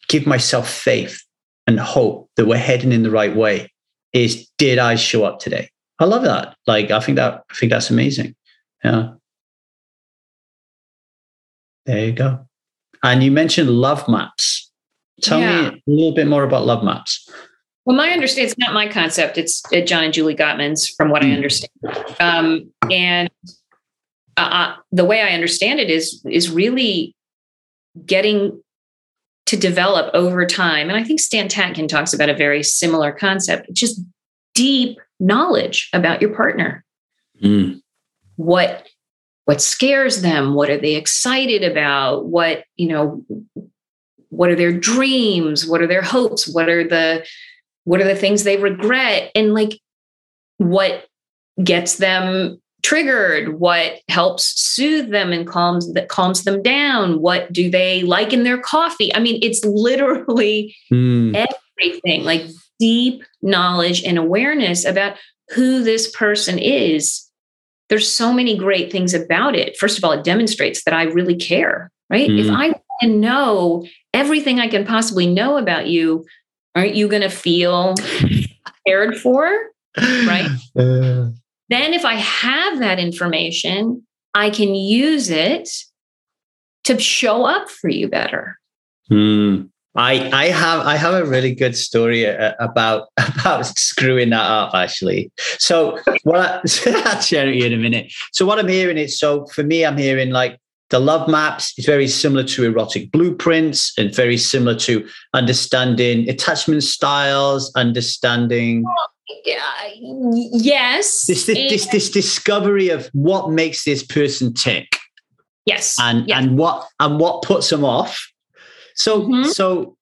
give myself faith and hope that we're heading in the right way is did I show up today? I love that. Like I think that I think that's amazing. Yeah. There you go. And you mentioned love maps. Tell yeah. me a little bit more about love maps. Well, my understanding it's not my concept. It's uh, John and Julie Gottman's, from what mm. I hmm. understand. Um, and uh, uh, the way I understand it is is really getting to develop over time. And I think Stan Tatkin talks about a very similar concept, just deep knowledge about your partner. Mm. What what scares them? What are they excited about? What, you know, what are their dreams? What are their hopes? What are the what are the things they regret? And like what gets them triggered what helps soothe them and calms that calms them down what do they like in their coffee i mean it's literally mm. everything like deep knowledge and awareness about who this person is there's so many great things about it first of all it demonstrates that i really care right mm. if i can know everything i can possibly know about you aren't you going to feel cared for right uh then, if I have that information, I can use it to show up for you better. Mm. I I have I have a really good story uh, about about screwing that up actually. So what I, I'll share it with you in a minute. So what I'm hearing is so for me I'm hearing like the love maps is very similar to erotic blueprints and very similar to understanding attachment styles, understanding yes. This this, this this discovery of what makes this person tick. Yes. And yes. and what and what puts them off. So mm-hmm. so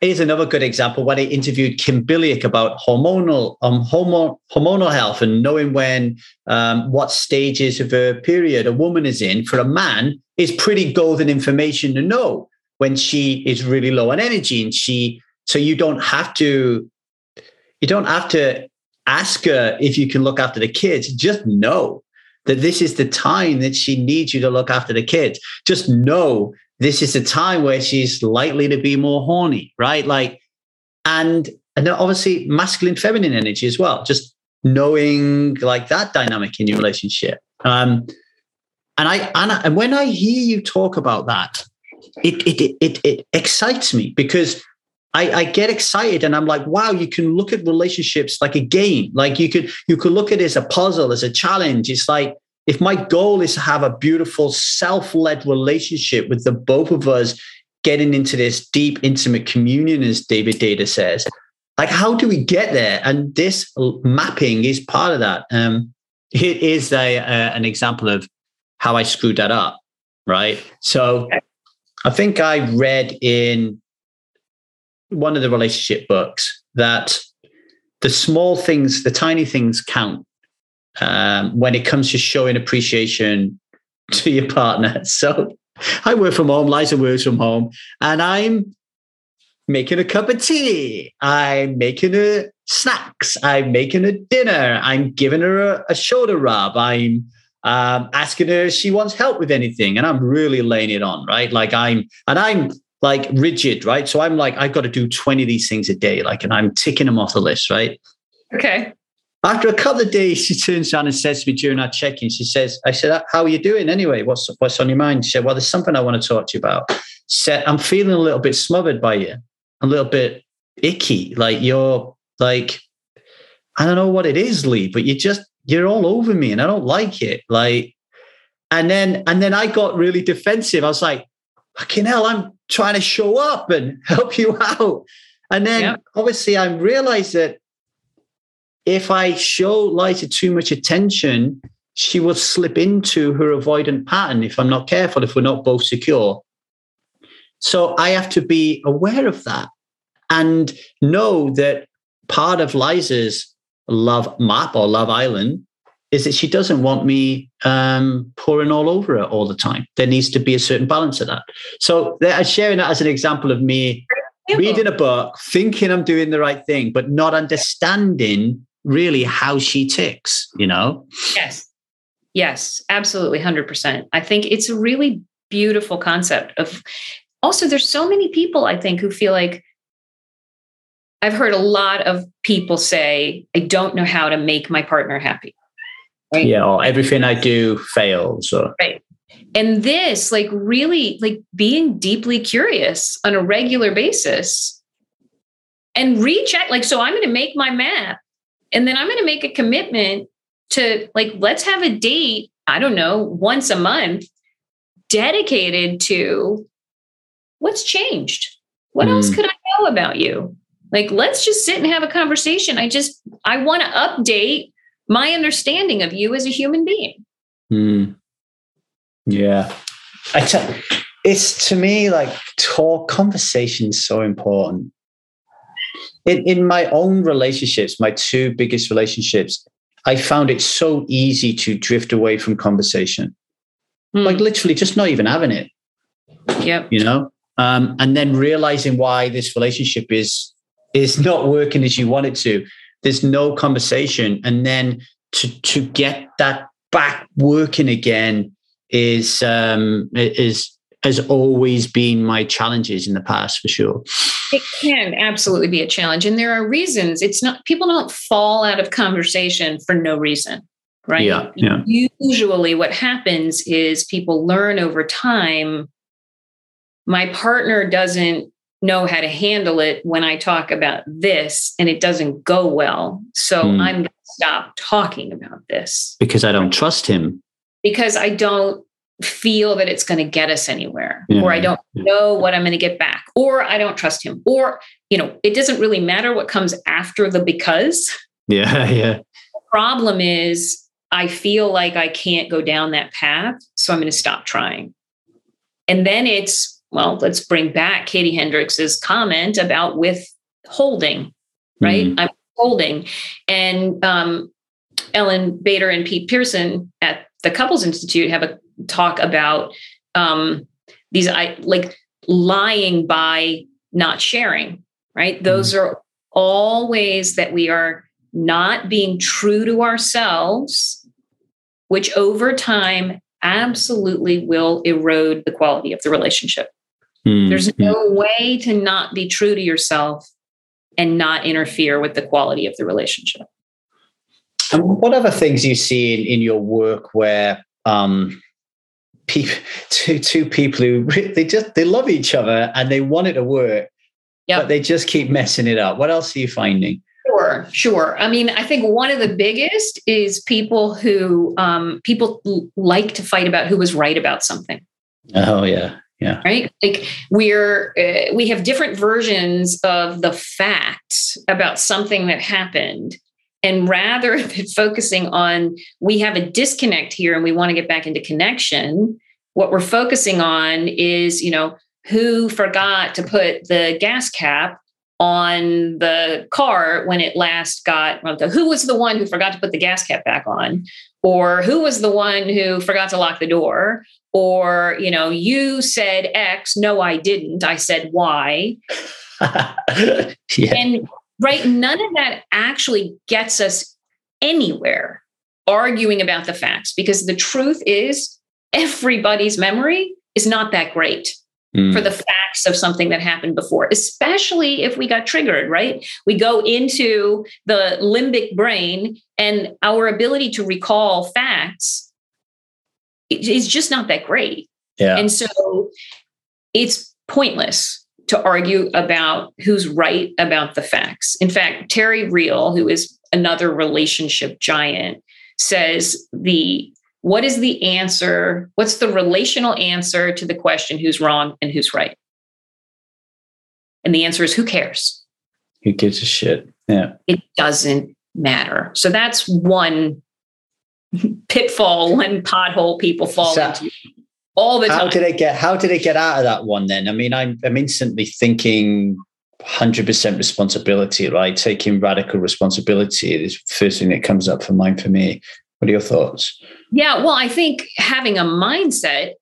here's another good example when I interviewed Kim Billick about hormonal um hormone, hormonal health and knowing when um, what stages of her period a woman is in for a man is pretty golden information to know when she is really low on energy and she so you don't have to you don't have to ask her if you can look after the kids. Just know that this is the time that she needs you to look after the kids. Just know this is the time where she's likely to be more horny, right? Like, and and obviously masculine, feminine energy as well. Just knowing like that dynamic in your relationship. Um, and I and, I, and when I hear you talk about that, it it it, it excites me because I, I, get excited and I'm like, wow, you can look at relationships like a game. Like you could you could look at it as a puzzle, as a challenge. It's like if my goal is to have a beautiful self-led relationship with the both of us getting into this deep, intimate communion, as David Deida says, like how do we get there? And this mapping is part of that. Um, it is a, an example of how I screwed that up, right? So I think I read in one of the relationship books that the small things, the tiny things count um, when it comes to showing appreciation to your partner. So I work from home, Liza works from home, and I'm making a cup of tea. I'm making her snacks. I'm making her dinner. I'm giving her a, a shoulder rub. I'm um, asking her if she wants help with anything, and I'm really laying it on, right? Like I'm, and I'm like rigid, right? So I'm like, I've got to do 20 of these things a day, like, and I'm ticking them off the list, right? Okay. After a couple of days, she turns around and says to me during our check-in, she says, I said, how are you doing anyway? What's what's on your mind? She said, Well, there's something I want to talk to you about. Said, I'm feeling a little bit smothered by you, a little bit icky. Like you're like, I don't know what it is, Lee, but you just you're all over me and I don't like it. Like, and then and then I got really defensive. I was like, fucking hell, I'm trying to show up and help you out. And then yeah. obviously I realized that if I show Liza too much attention, she will slip into her avoidant pattern if I'm not careful, if we're not both secure. So I have to be aware of that and know that part of Liza's love map or love island is that she doesn't want me um, pouring all over her all the time. There needs to be a certain balance of that. So I'm sharing that as an example of me reading a book, thinking I'm doing the right thing, but not understanding really how she ticks, you know? Yes. Yes, absolutely 100%. I think it's a really beautiful concept of also there's so many people I think who feel like I've heard a lot of people say I don't know how to make my partner happy. Right? Yeah, or everything I do fails or Right. And this like really like being deeply curious on a regular basis and recheck like so I'm going to make my map and then I'm going to make a commitment to like, let's have a date, I don't know, once a month dedicated to what's changed? What mm. else could I know about you? Like, let's just sit and have a conversation. I just, I want to update my understanding of you as a human being. Mm. Yeah. I tell, it's to me like talk conversation is so important. In, in my own relationships, my two biggest relationships, I found it so easy to drift away from conversation. Mm. Like literally just not even having it. Yep. You know? Um, and then realizing why this relationship is is not working as you want it to. There's no conversation. And then to to get that back working again is um is has always been my challenges in the past for sure. It can absolutely be a challenge. And there are reasons. It's not, people don't fall out of conversation for no reason, right? Yeah. yeah. Usually what happens is people learn over time. My partner doesn't know how to handle it when I talk about this and it doesn't go well. So mm. I'm going to stop talking about this. Because I don't trust him. Because I don't feel that it's going to get us anywhere yeah. or i don't know what i'm going to get back or i don't trust him or you know it doesn't really matter what comes after the because. Yeah yeah. The problem is i feel like i can't go down that path so i'm going to stop trying. And then it's well let's bring back katie hendricks's comment about withholding right? Mm-hmm. i'm holding and um, ellyn bader and pete pearson at the couples institute have a talk about um, these I like lying by not sharing, right? Mm-hmm. Those mm-hmm. are all ways that we are not being true to ourselves, which over time absolutely will erode the quality of the relationship. Mm-hmm. There's no way to not be true to yourself and not interfere with the quality of the relationship. And what other things you see in, in your work where um, people, two two people who they just they love each other and they want it to work, yep. but they just keep messing it up. What else are you finding? Sure, sure. I mean, I think one of the biggest is people who um, people like to fight about who was right about something. Oh yeah, yeah. Right. Like we're uh, we have different versions of the facts about something that happened, and rather than focusing on, we have a disconnect here and we want to get back into connection, what we're focusing on is, you know, who forgot to put the gas cap on the car when it last got who was the one who forgot to put the gas cap back on? Or who was the one who forgot to lock the door? Or you know you said x no i didn't. I said y. Yeah. and right? None of that actually gets us anywhere arguing about the facts because the truth is everybody's memory is not that great mm. for the facts of something that happened before, especially if we got triggered, right? We go into the limbic brain and our ability to recall facts is just not that great. Yeah. And so it's pointless to argue about who's right about the facts. In fact, Terry Real, who is another relationship giant, says the what is the answer? What's the relational answer to the question who's wrong and who's right? And the answer is who cares? Who gives a shit? Yeah. It doesn't matter. So that's one pitfall, one pothole people fall so, into all the how time. How did it get? How did it get out of that one? Then I mean, I'm I'm instantly thinking. 100% responsibility, right? Taking radical responsibility is the first thing that comes up for mind for me. What are your thoughts? Yeah, well, I think having a mindset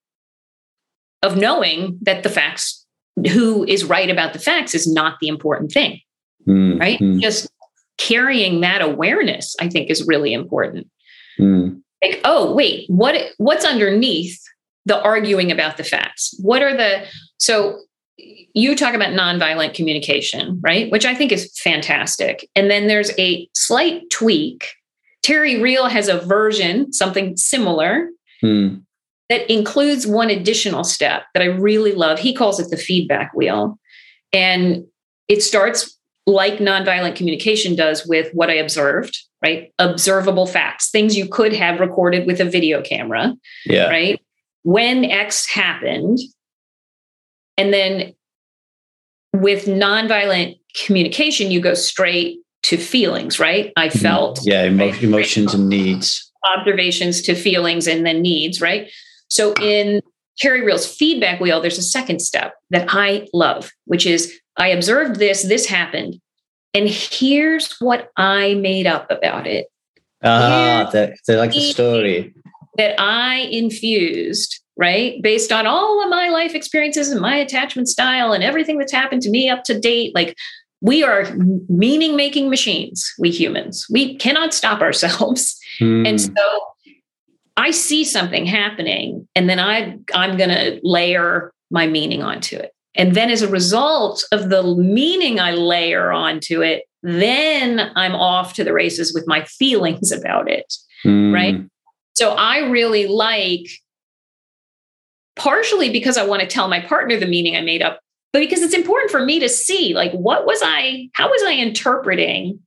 of knowing that the facts who is right about the facts is not the important thing, Mm, right? mm, Just carrying that awareness, I think, is really important. mm, Like, oh, wait, what what's underneath the arguing about the facts? What are the so you talk about nonviolent communication, right? Which I think is fantastic. And then there's a slight tweak. Terry Real has a version, something similar, mm, that includes one additional step that I really love. He calls it the feedback wheel. And it starts like nonviolent communication does with what I observed, right? Observable facts, things you could have recorded with a video camera, yeah. right? When X happened. And then with nonviolent communication, you go straight to feelings, right? I felt Yeah. Emo- right? emotions and needs. observations to feelings and then needs, right? So in Terry Real's feedback wheel, there's a second step that I love, which is I observed this, this happened, and here's what I made up about it Ah, they they like the story. That I infused, right? Based on all of my life experiences and my attachment style and everything that's happened to me up to date. Like we are meaning making machines, we humans. We cannot stop ourselves. Mm, And so I see something happening, and then I I'm going to layer my meaning onto it. And then as a result of the meaning I layer onto it, then I'm off to the races with my feelings about it. mm, right? So I really like partially because I want to tell my partner the meaning I made up, but because it's important for me to see like what was I how was I interpreting,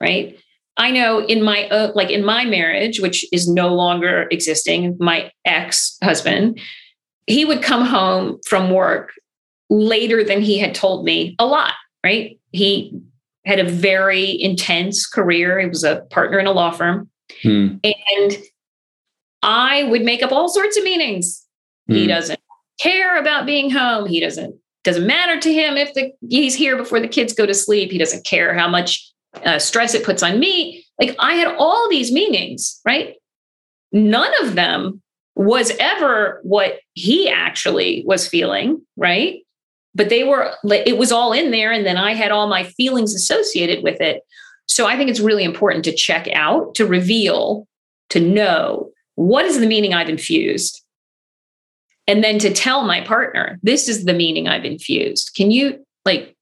right? I know in my uh, like in my marriage which is no longer existing, my ex-husband, he would come home from work later than he had told me a lot, right? He had a very intense career. He was a partner in a law firm. mm, And I would make up all sorts of meanings. He mm, doesn't care about being home. He doesn't doesn't matter to him if the he's here before the kids go to sleep. He doesn't care how much uh, stress it puts on me. Like I had all these meanings, right? None of them was ever what he actually was feeling, right? But they were it was all in there and then I had all my feelings associated with it. So I think it's really important to check out, to reveal, to know what is the meaning I've infused and then to tell my partner this is the meaning i've infused can you like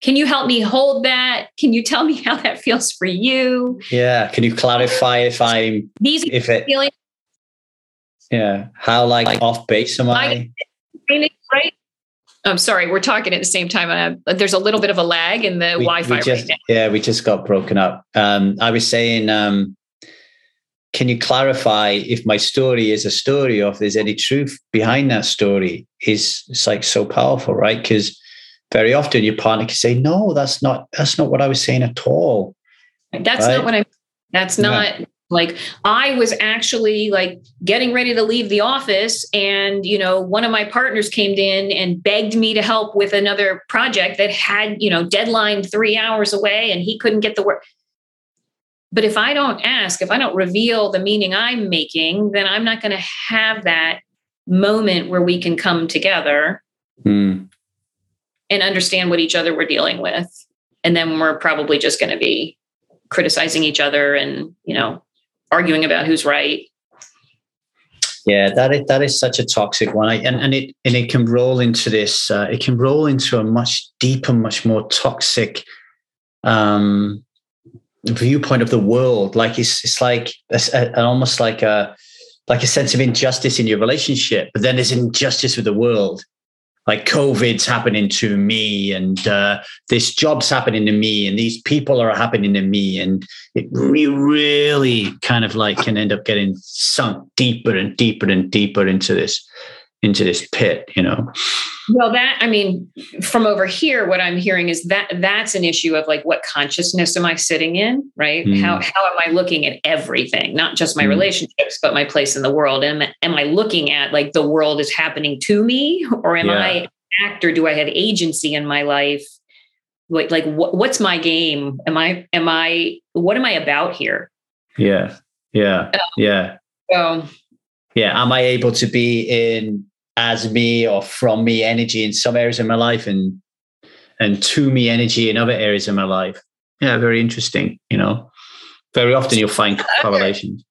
can you help me hold that can you tell me how that feels for you yeah. Can you clarify if I'm these if it feelings yeah how like off base am I? right i'm sorry we're talking at the same time I, there's a little bit of a lag in the We- wi-fi we just, right Yeah, we just got broken up. Um, I was saying, um, can you clarify if my story is a story or if there's any truth behind that story? Is it's like so powerful, right? Because very often your partner can say, "No, that's not that's not what I was saying at all." that's Right. not what i'm that's Yeah. not like i was actually like getting ready to leave the office and you know one of my partners came in and begged me to help with another project that had you know deadline 3 hours away and he couldn't get the work but if i don't ask if i don't reveal the meaning i'm making then i'm not going to have that moment where we can come together Mm, and understand what each other we're dealing with. And then we're probably just going to be criticizing each other and you know arguing about who's right. Yeah, that is that is such a toxic one, I, and and it and it can roll into this. Uh, it can roll into a much deeper, much more toxic um, viewpoint of the world. Like it's it's like an almost like a like a sense of injustice in your relationship, but then there's injustice with the world. Like COVID's happening to me, and uh, this job's happening to me, and these people are happening to me, and it re- really kind of like can end up getting sunk deeper and deeper and deeper into this into this pit, you know. well that i mean from over here what i'm hearing is that that's an issue of like what consciousness am i sitting in right Mm. how how am i looking at everything not just my Mm. relationships but my place in the world am, am i looking at like the world is happening to me or am Yeah. i an actor do i have agency in my life like like what, what's my game am i am i what am i about here Yeah, yeah, yeah, so yeah. Am I able to be in as me or from me energy in some areas of my life and and to me energy in other areas of my life. Yeah, very interesting. You know, very often you'll find correlations.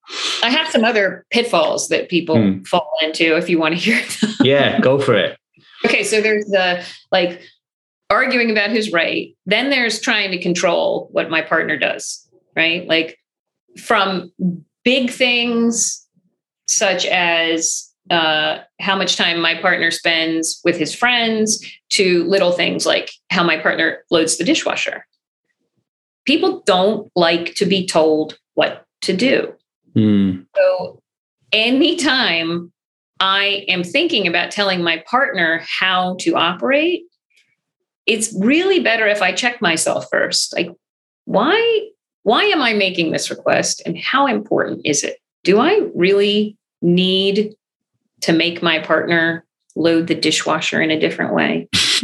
I have some other pitfalls that people hmm. fall into if you want to hear them. yeah, go for it. Okay, so there's the like arguing about who's right. Then there's trying to control what my partner does, right? Like from big things such as uh, how much time my partner spends with his friends to little things like how my partner loads the dishwasher. People don't like to be told what to do. Mm. So, anytime I am thinking about telling my partner how to operate, it's really better if I check myself first. Like, why why am I making this request and how important is it? Do I really need to make my partner load the dishwasher in a different way?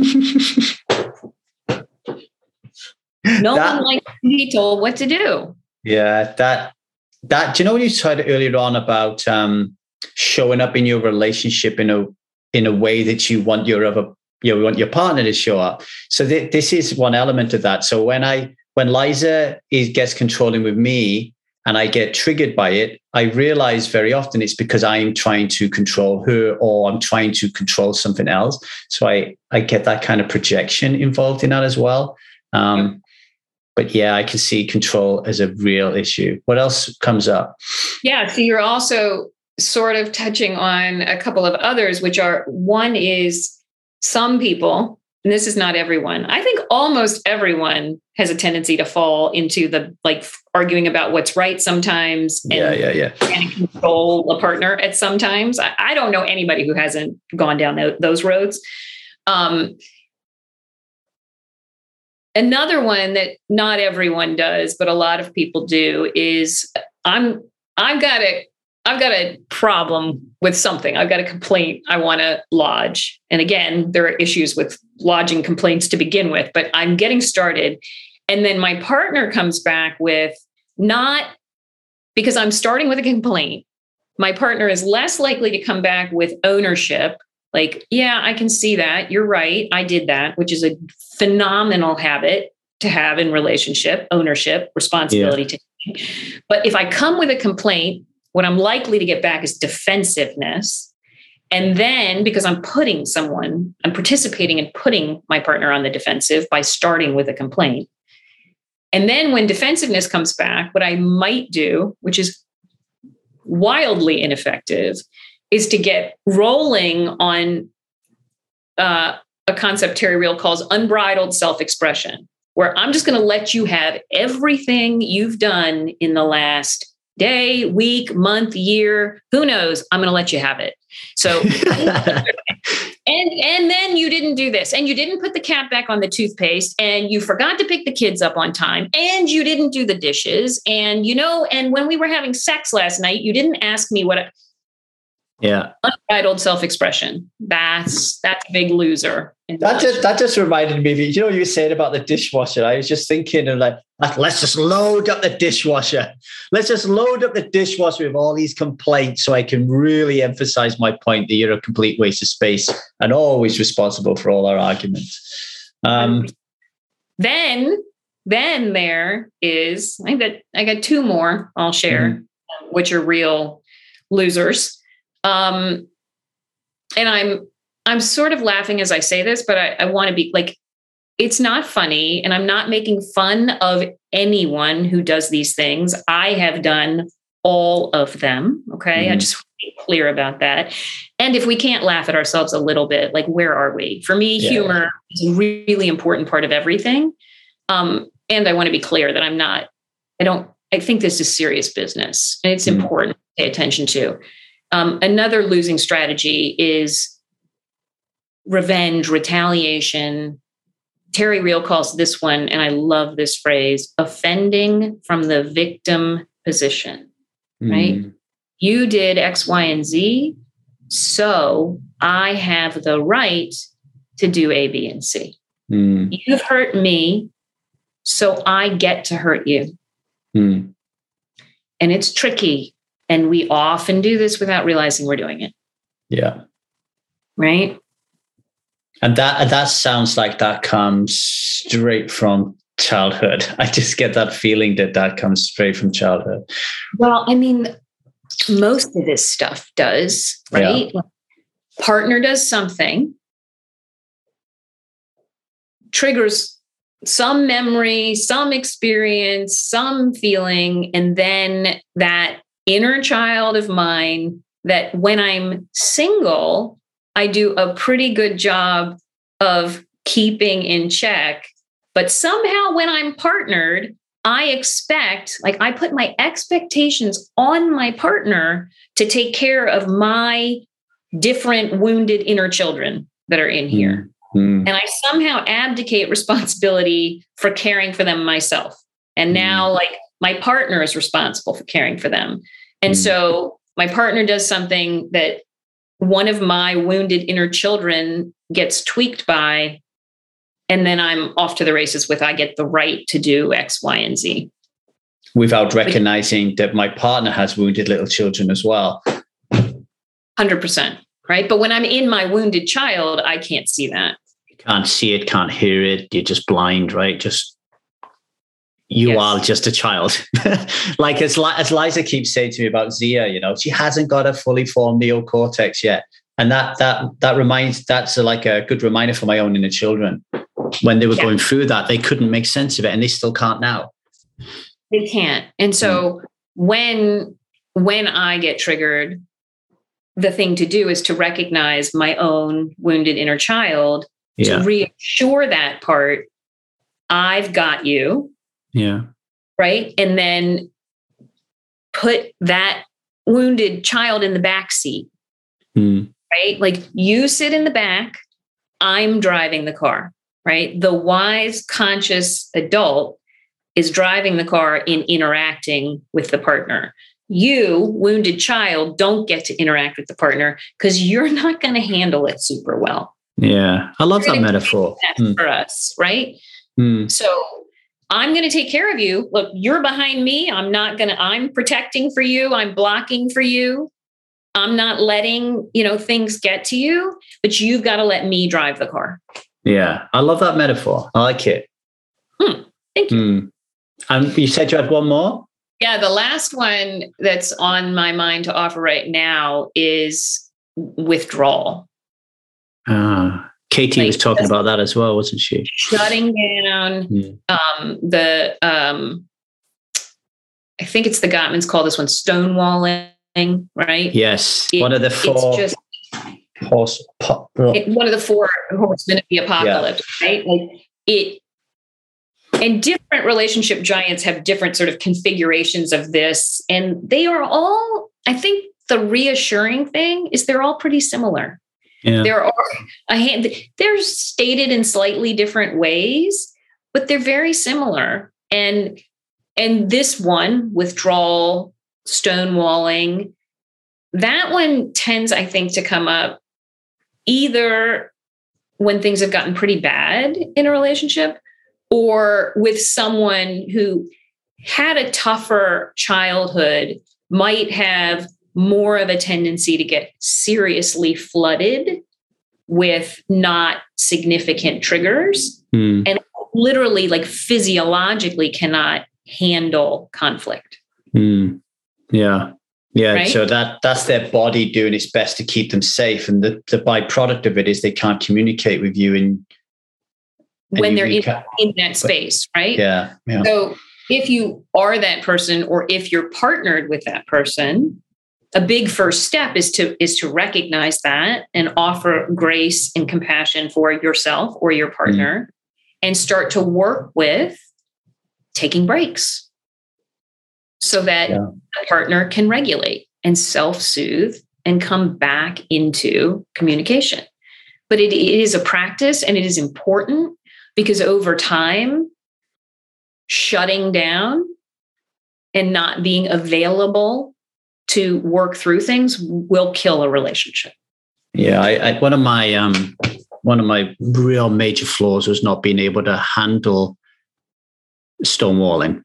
no that, one likes to be told what to do. Yeah, that that do you know when you said earlier on about um, showing up in your relationship in a in a way that you want your other you know, want your partner to show up. So th- this is one element of that. So when I when Liza is gets controlling with me and I get triggered by it, I realize very often it's because I'm trying to control her or I'm trying to control something else. So I I get that kind of projection involved in that as well. Um, but yeah, I can see control as a real issue. What else comes up? Yeah, so you're also sort of touching on a couple of others, which are one is some people, and this is not everyone, I think almost everyone has a tendency to fall into the like arguing about what's right sometimes and, yeah yeah yeah. and control a partner at sometimes. I, I don't know anybody who hasn't gone down th- those roads. Um, another one that not everyone does but a lot of people do is i'm i've got a I've got a problem with something. I've got a complaint I want to lodge. And again, there are issues with lodging complaints to begin with, but I'm getting started. And then my partner comes back with not because I'm starting with a complaint. My partner is less likely to come back with ownership. Like, yeah, I can see that. You're right. I did that, which is a phenomenal habit to have in relationship ownership, responsibility yeah. to. But if I come with a complaint, what I'm likely to get back is defensiveness. And then because I'm putting someone, I'm participating in putting my partner on the defensive by starting with a complaint. And then when defensiveness comes back, what I might do, which is wildly ineffective, is to get rolling on uh, a concept Terry Real calls unbridled self expression, where I'm just going to let you have everything you've done in the last day, week, month, year, who knows? I'm going to let you have it. So, and and then you didn't do this, and you didn't put the cap back on the toothpaste, and you forgot to pick the kids up on time, and you didn't do the dishes, and you know, and when we were having sex last night, you didn't ask me what. Yeah. Unbridled self-expression. That's that's a big loser. That just that just reminded me of you know you said about the dishwasher. I was just thinking of like let's just load up the dishwasher. Let's just load up the dishwasher with all these complaints so I can really emphasize my point that you're a complete waste of space and always responsible for all our arguments. Um, then then there is I got I got two more I'll share, mm-hmm. which are real losers. Um, and I'm I'm sort of laughing as I say this, but I, I want to be like, it's not funny, and I'm not making fun of anyone who does these things. I have done all of them. Okay. Mm-hmm. I just want to be clear about that. And if we can't laugh at ourselves a little bit, like where are we? For me, yeah. humor is a really important part of everything. Um, and I want to be clear that I'm not, I don't, I think this is serious business and it's mm-hmm. important to pay attention to. Um, another losing strategy is revenge, retaliation. Terry Real calls this one, and I love this phrase offending from the victim position, right? Mm. You did X, Y, and Z. So I have the right to do A, B, and C. Mm. You've hurt me. So I get to hurt you. Mm. And it's tricky. And we often do this without realizing we're doing it. Yeah. right? And that that sounds like that comes straight from childhood. I just get that feeling that that comes straight from childhood. Well, I mean, most of this stuff does, right? Yeah. Partner does something, triggers some memory, some experience, some feeling, and then that inner child of mine that when I'm single, I do a pretty good job of keeping in check. But somehow when I'm partnered, I expect, like, I put my expectations on my partner to take care of my different wounded inner children that are in here. Mm-hmm. And I somehow abdicate responsibility for caring for them myself. And mm-hmm. now, like, my partner is responsible for caring for them. And mm-hmm. so my partner does something that one of my wounded inner children gets tweaked by and then i'm off to the races with i get the right to do x y and z. Without recognizing that my partner has wounded little children as well. 100% right? But when i'm in my wounded child i can't see that. You can't see it can't hear it. You're just blind right? Just you yes. are just a child. like as, as Liza keeps saying to me about Zia, you know, she hasn't got a fully formed neocortex yet. And that that that reminds that's a, like a good reminder for my own inner children. When they were yeah. going through that, they couldn't make sense of it, and they still can't now. They can't. And so mm. when when I get triggered, the thing to do is to recognize my own wounded inner child, yeah. to reassure that part, I've got you yeah. Right. And then put that wounded child in the back seat. Mm. Right. Like you sit in the back, I'm driving the car. Right. The wise, conscious adult is driving the car in interacting with the partner. You, wounded child, don't get to interact with the partner because you're not going to handle it super well. Yeah, I love that metaphor. Mm. For us, right? Mm. So I'm going to take care of you. Look, you're behind me. I'm not going to, I'm protecting for you. I'm blocking for you. I'm not letting, you know, things get to you, but you've got to let me drive the car. Yeah. I love that metaphor. I like it. Hmm. Thank you. Mm. And you said you had one more? Yeah. The last one that's on my mind to offer right now is withdrawal. Ah, Katie like, was talking about that as well, wasn't she? Shutting down mm. um, the, um, I think it's the Gottmans call this one stonewalling, right? Yes, it, one of the four. Just, horse, po- it, one of the four horsemen of the apocalypse, yeah. right? Like it, and different relationship giants have different sort of configurations of this, and they are all. I think the reassuring thing is they're all pretty similar. There are a hand, they're stated in slightly different ways, but they're very similar. And and this one, withdrawal, stonewalling, that one tends, I think, to come up either when things have gotten pretty bad in a relationship or with someone who had a tougher childhood, might have more of a tendency to get seriously flooded with not significant triggers mm. and literally like physiologically cannot handle conflict mm. yeah yeah right? so that that's their body doing its best to keep them safe and the, the byproduct of it is they can't communicate with you in when they're in, in that space right yeah, yeah so if you are that person or if you're partnered with that person a big first step is to is to recognize that and offer grace and compassion for yourself or your partner mm. and start to work with taking breaks so that yeah. the partner can regulate and self-soothe and come back into communication but it, it is a practice and it is important because over time shutting down and not being available to work through things will kill a relationship. Yeah, I, I, one of my um, one of my real major flaws was not being able to handle stonewalling.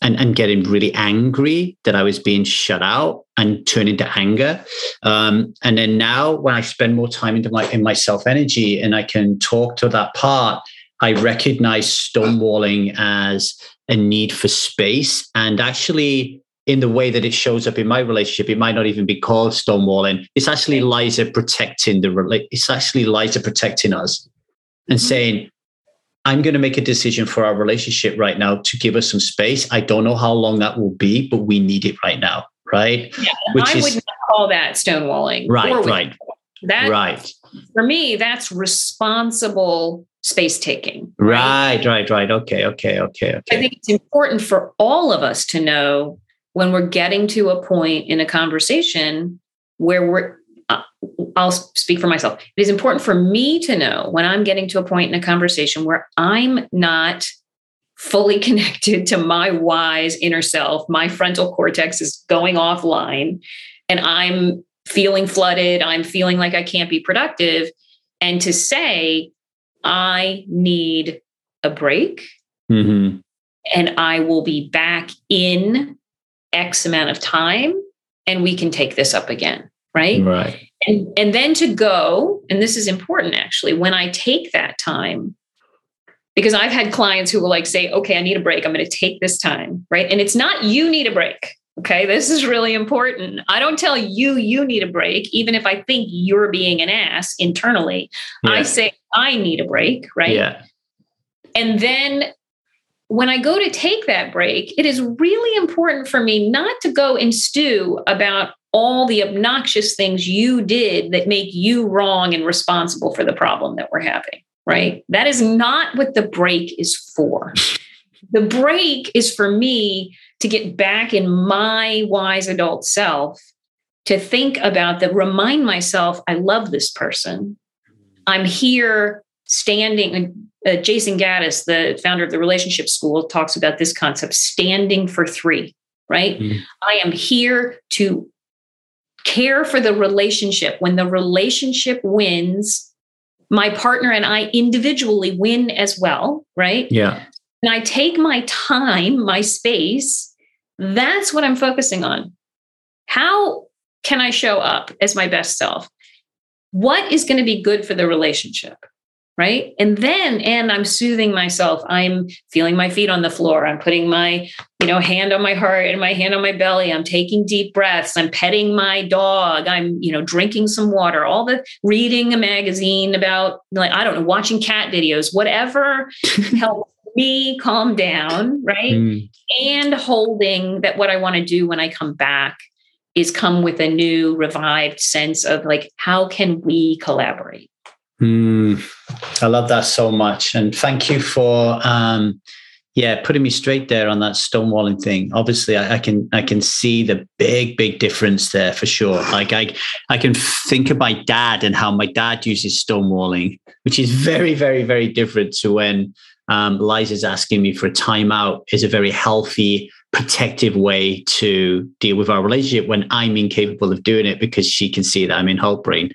and, and getting really angry that I was being shut out and turn into anger. Um, and then now when I spend more time into my in my self energy and I can talk to that part, I recognize stonewalling as a need for space and actually in the way that it shows up in my relationship, it might not even be called stonewalling. It's actually Liza protecting the it's actually Liza protecting us and mm-hmm. saying, I'm going to make a decision for our relationship right now to give us some space. I don't know how long that will be, but we need it right now. Right. Yeah, Which I is, would call that stonewalling. Right. Right. That, right. For me, that's responsible space taking. Right? right, right, right. Okay, okay, okay, okay. I think it's important for all of us to know when we're getting to a point in a conversation where we're uh, I'll speak for myself. It is important for me to know when I'm getting to a point in a conversation where I'm not fully connected to my wise inner self, my frontal cortex is going offline, and I'm feeling flooded, I'm feeling like I can't be productive. And to say, I need a break. Mm-hmm. And I will be back in X amount of time and we can take this up again. Right. Right. And, and then to go, and this is important actually, when I take that time, because I've had clients who will like say, okay, I need a break. I'm going to take this time. Right. And it's not you need a break. Okay. This is really important. I don't tell you you need a break, even if I think you're being an ass internally. Yeah. I say, I need a break. Right. Yeah. And then when I go to take that break, it is really important for me not to go and stew about all the obnoxious things you did that make you wrong and responsible for the problem that we're having, right? That is not what the break is for. The break is for me to get back in my wise adult self to think about that, remind myself I love this person. Mm. I'm here standing uh, Jayson Gaddis, the founder of the Relationship School, talks about this concept standing for three, right? Mm. I am here to care for the relationship. When the relationship wins, my partner and I individually win as well, right? Yeah. And I take my time, my space. That's what I'm focusing on. How can I show up as my best self? What is going to be good for the relationship? Right? And then and i'm soothing myself. I'm feeling my feet on the floor. I'm putting my you know hand on my heart and my hand on my belly. I'm taking deep breaths. I'm petting my dog. I'm you know drinking some water. All the reading a magazine about like i don't know watching cat videos whatever helps me calm down right? Mm. and holding that what i want to do when i come back is come with a new revived sense of like how can we collaborate Mm, I love that so much, and thank you for um, yeah putting me straight there on that stonewalling thing. Obviously, I, I, can I can see the big big difference there for sure. Like I I can think of my dad and how my dad uses stonewalling, which is very very very different to when um, Liza's asking me for a timeout. Is a very healthy protective way to deal with our relationship when I'm incapable of doing it because she can see that I'm in Hulk brain.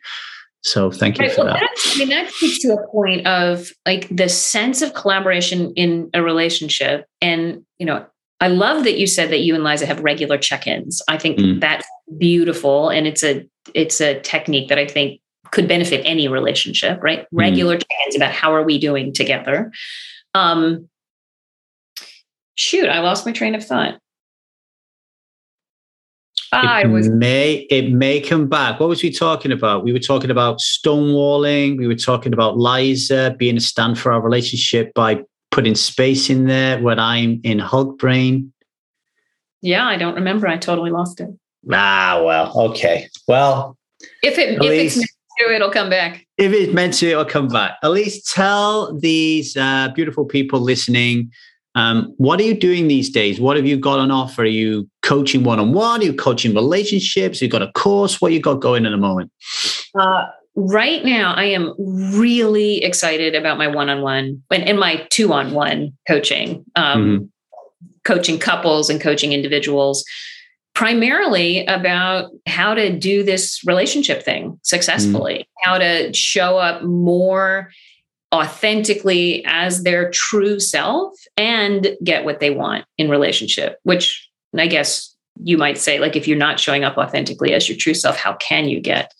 So thank you right, for well, that. I mean, that speaks to a point of like the sense of collaboration in a relationship. And, you know, I love that you said that you and Liza have regular check-ins. I think mm. that's beautiful. And it's a it's a technique that I think could benefit any relationship, right? Mm. Regular check-ins about how are we doing together. Um shoot, I lost my train of thought. I was may it may come back. What was we talking about? We were talking about stonewalling. We were talking about Liza being a stand for our relationship by putting space in there when I'm in Hulk brain. Yeah, I don't remember. I totally lost it. Ah, well, okay. Well, if it if least, it's meant to, it'll come back. If it's meant to, it'll come back. At least tell these uh, beautiful people listening um, what are you doing these days? What have you got on offer? Are you coaching one on one? Are you coaching relationships? You got a course? What you got going at the moment? Uh, right now, I am really excited about my one on one and, my two on one coaching, um, mm-hmm. coaching couples and coaching individuals, primarily about how to do this relationship thing successfully, mm-hmm. how to show up more authentically as their true self and get what they want in relationship which i guess you might say like if you're not showing up authentically as your true self how can you get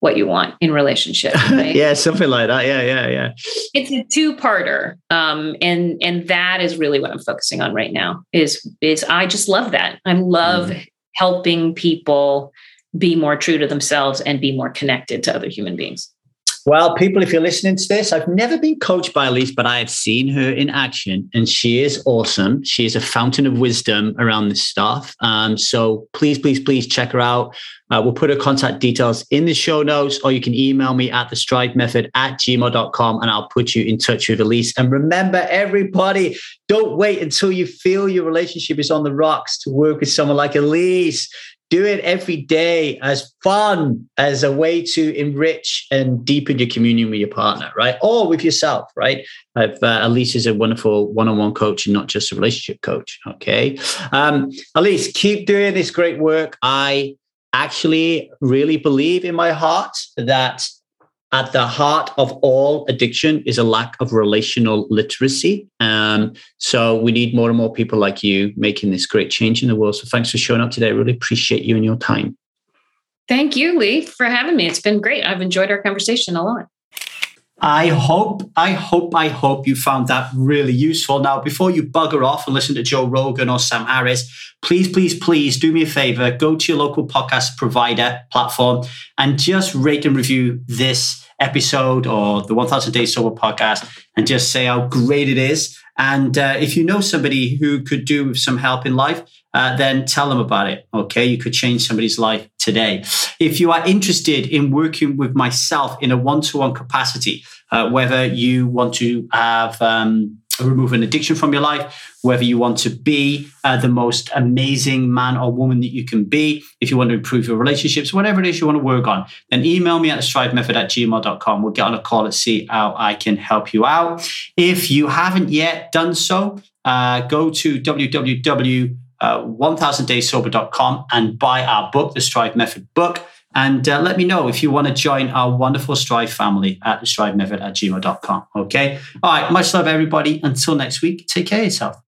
what you want in relationship right? yeah something like that yeah yeah yeah it's a two-parter um, and and that is really what i'm focusing on right now is is i just love that i love mm. helping people be more true to themselves and be more connected to other human beings well, people, if you're listening to this, I've never been coached by Elise, but I have seen her in action and she is awesome. She is a fountain of wisdom around this stuff. Um, so please, please, please check her out. Uh, we'll put her contact details in the show notes, or you can email me at the stride method at gmail.com and I'll put you in touch with Elise. And remember, everybody, don't wait until you feel your relationship is on the rocks to work with someone like Elise do it every day as fun as a way to enrich and deepen your communion with your partner right? Or with yourself right? I've, uh, elise is a wonderful one-on-one coach and not just a relationship coach okay? Um, elise keep doing this great work. I actually really believe in my heart that at the heart of all addiction is a lack of relational literacy. Um, so we need more and more people like you making this great change in the world. So thanks for showing up today. I really appreciate you and your time. Thank you, Lee, for having me. It's been great. I've enjoyed our conversation a lot. I hope, I hope, I hope you found that really useful. Now, before you bugger off and listen to Joe Rogan or Sam Harris, please, please, please do me a favor. Go to your local podcast provider platform and just rate and review this episode or the 1000 Days Sober podcast and just say how great it is. And uh, if you know somebody who could do with some help in life, uh, then tell them about it. Okay. You could change somebody's life today. If you are interested in working with myself in a one to one capacity, uh, whether you want to have, um, remove an addiction from your life, whether you want to be uh, the most amazing man or woman that you can be, if you want to improve your relationships, whatever it is you want to work on, then email me at stride at gmail.com. We'll get on a call and see how I can help you out. If you haven't yet done so, uh, go to www. Uh, 1000daysober.com and buy our book, The Stride Method book. And uh, let me know if you want to join our wonderful Stride family at the Stride Method at gmail.com. Okay. All right. Much love, everybody. Until next week, take care of yourself.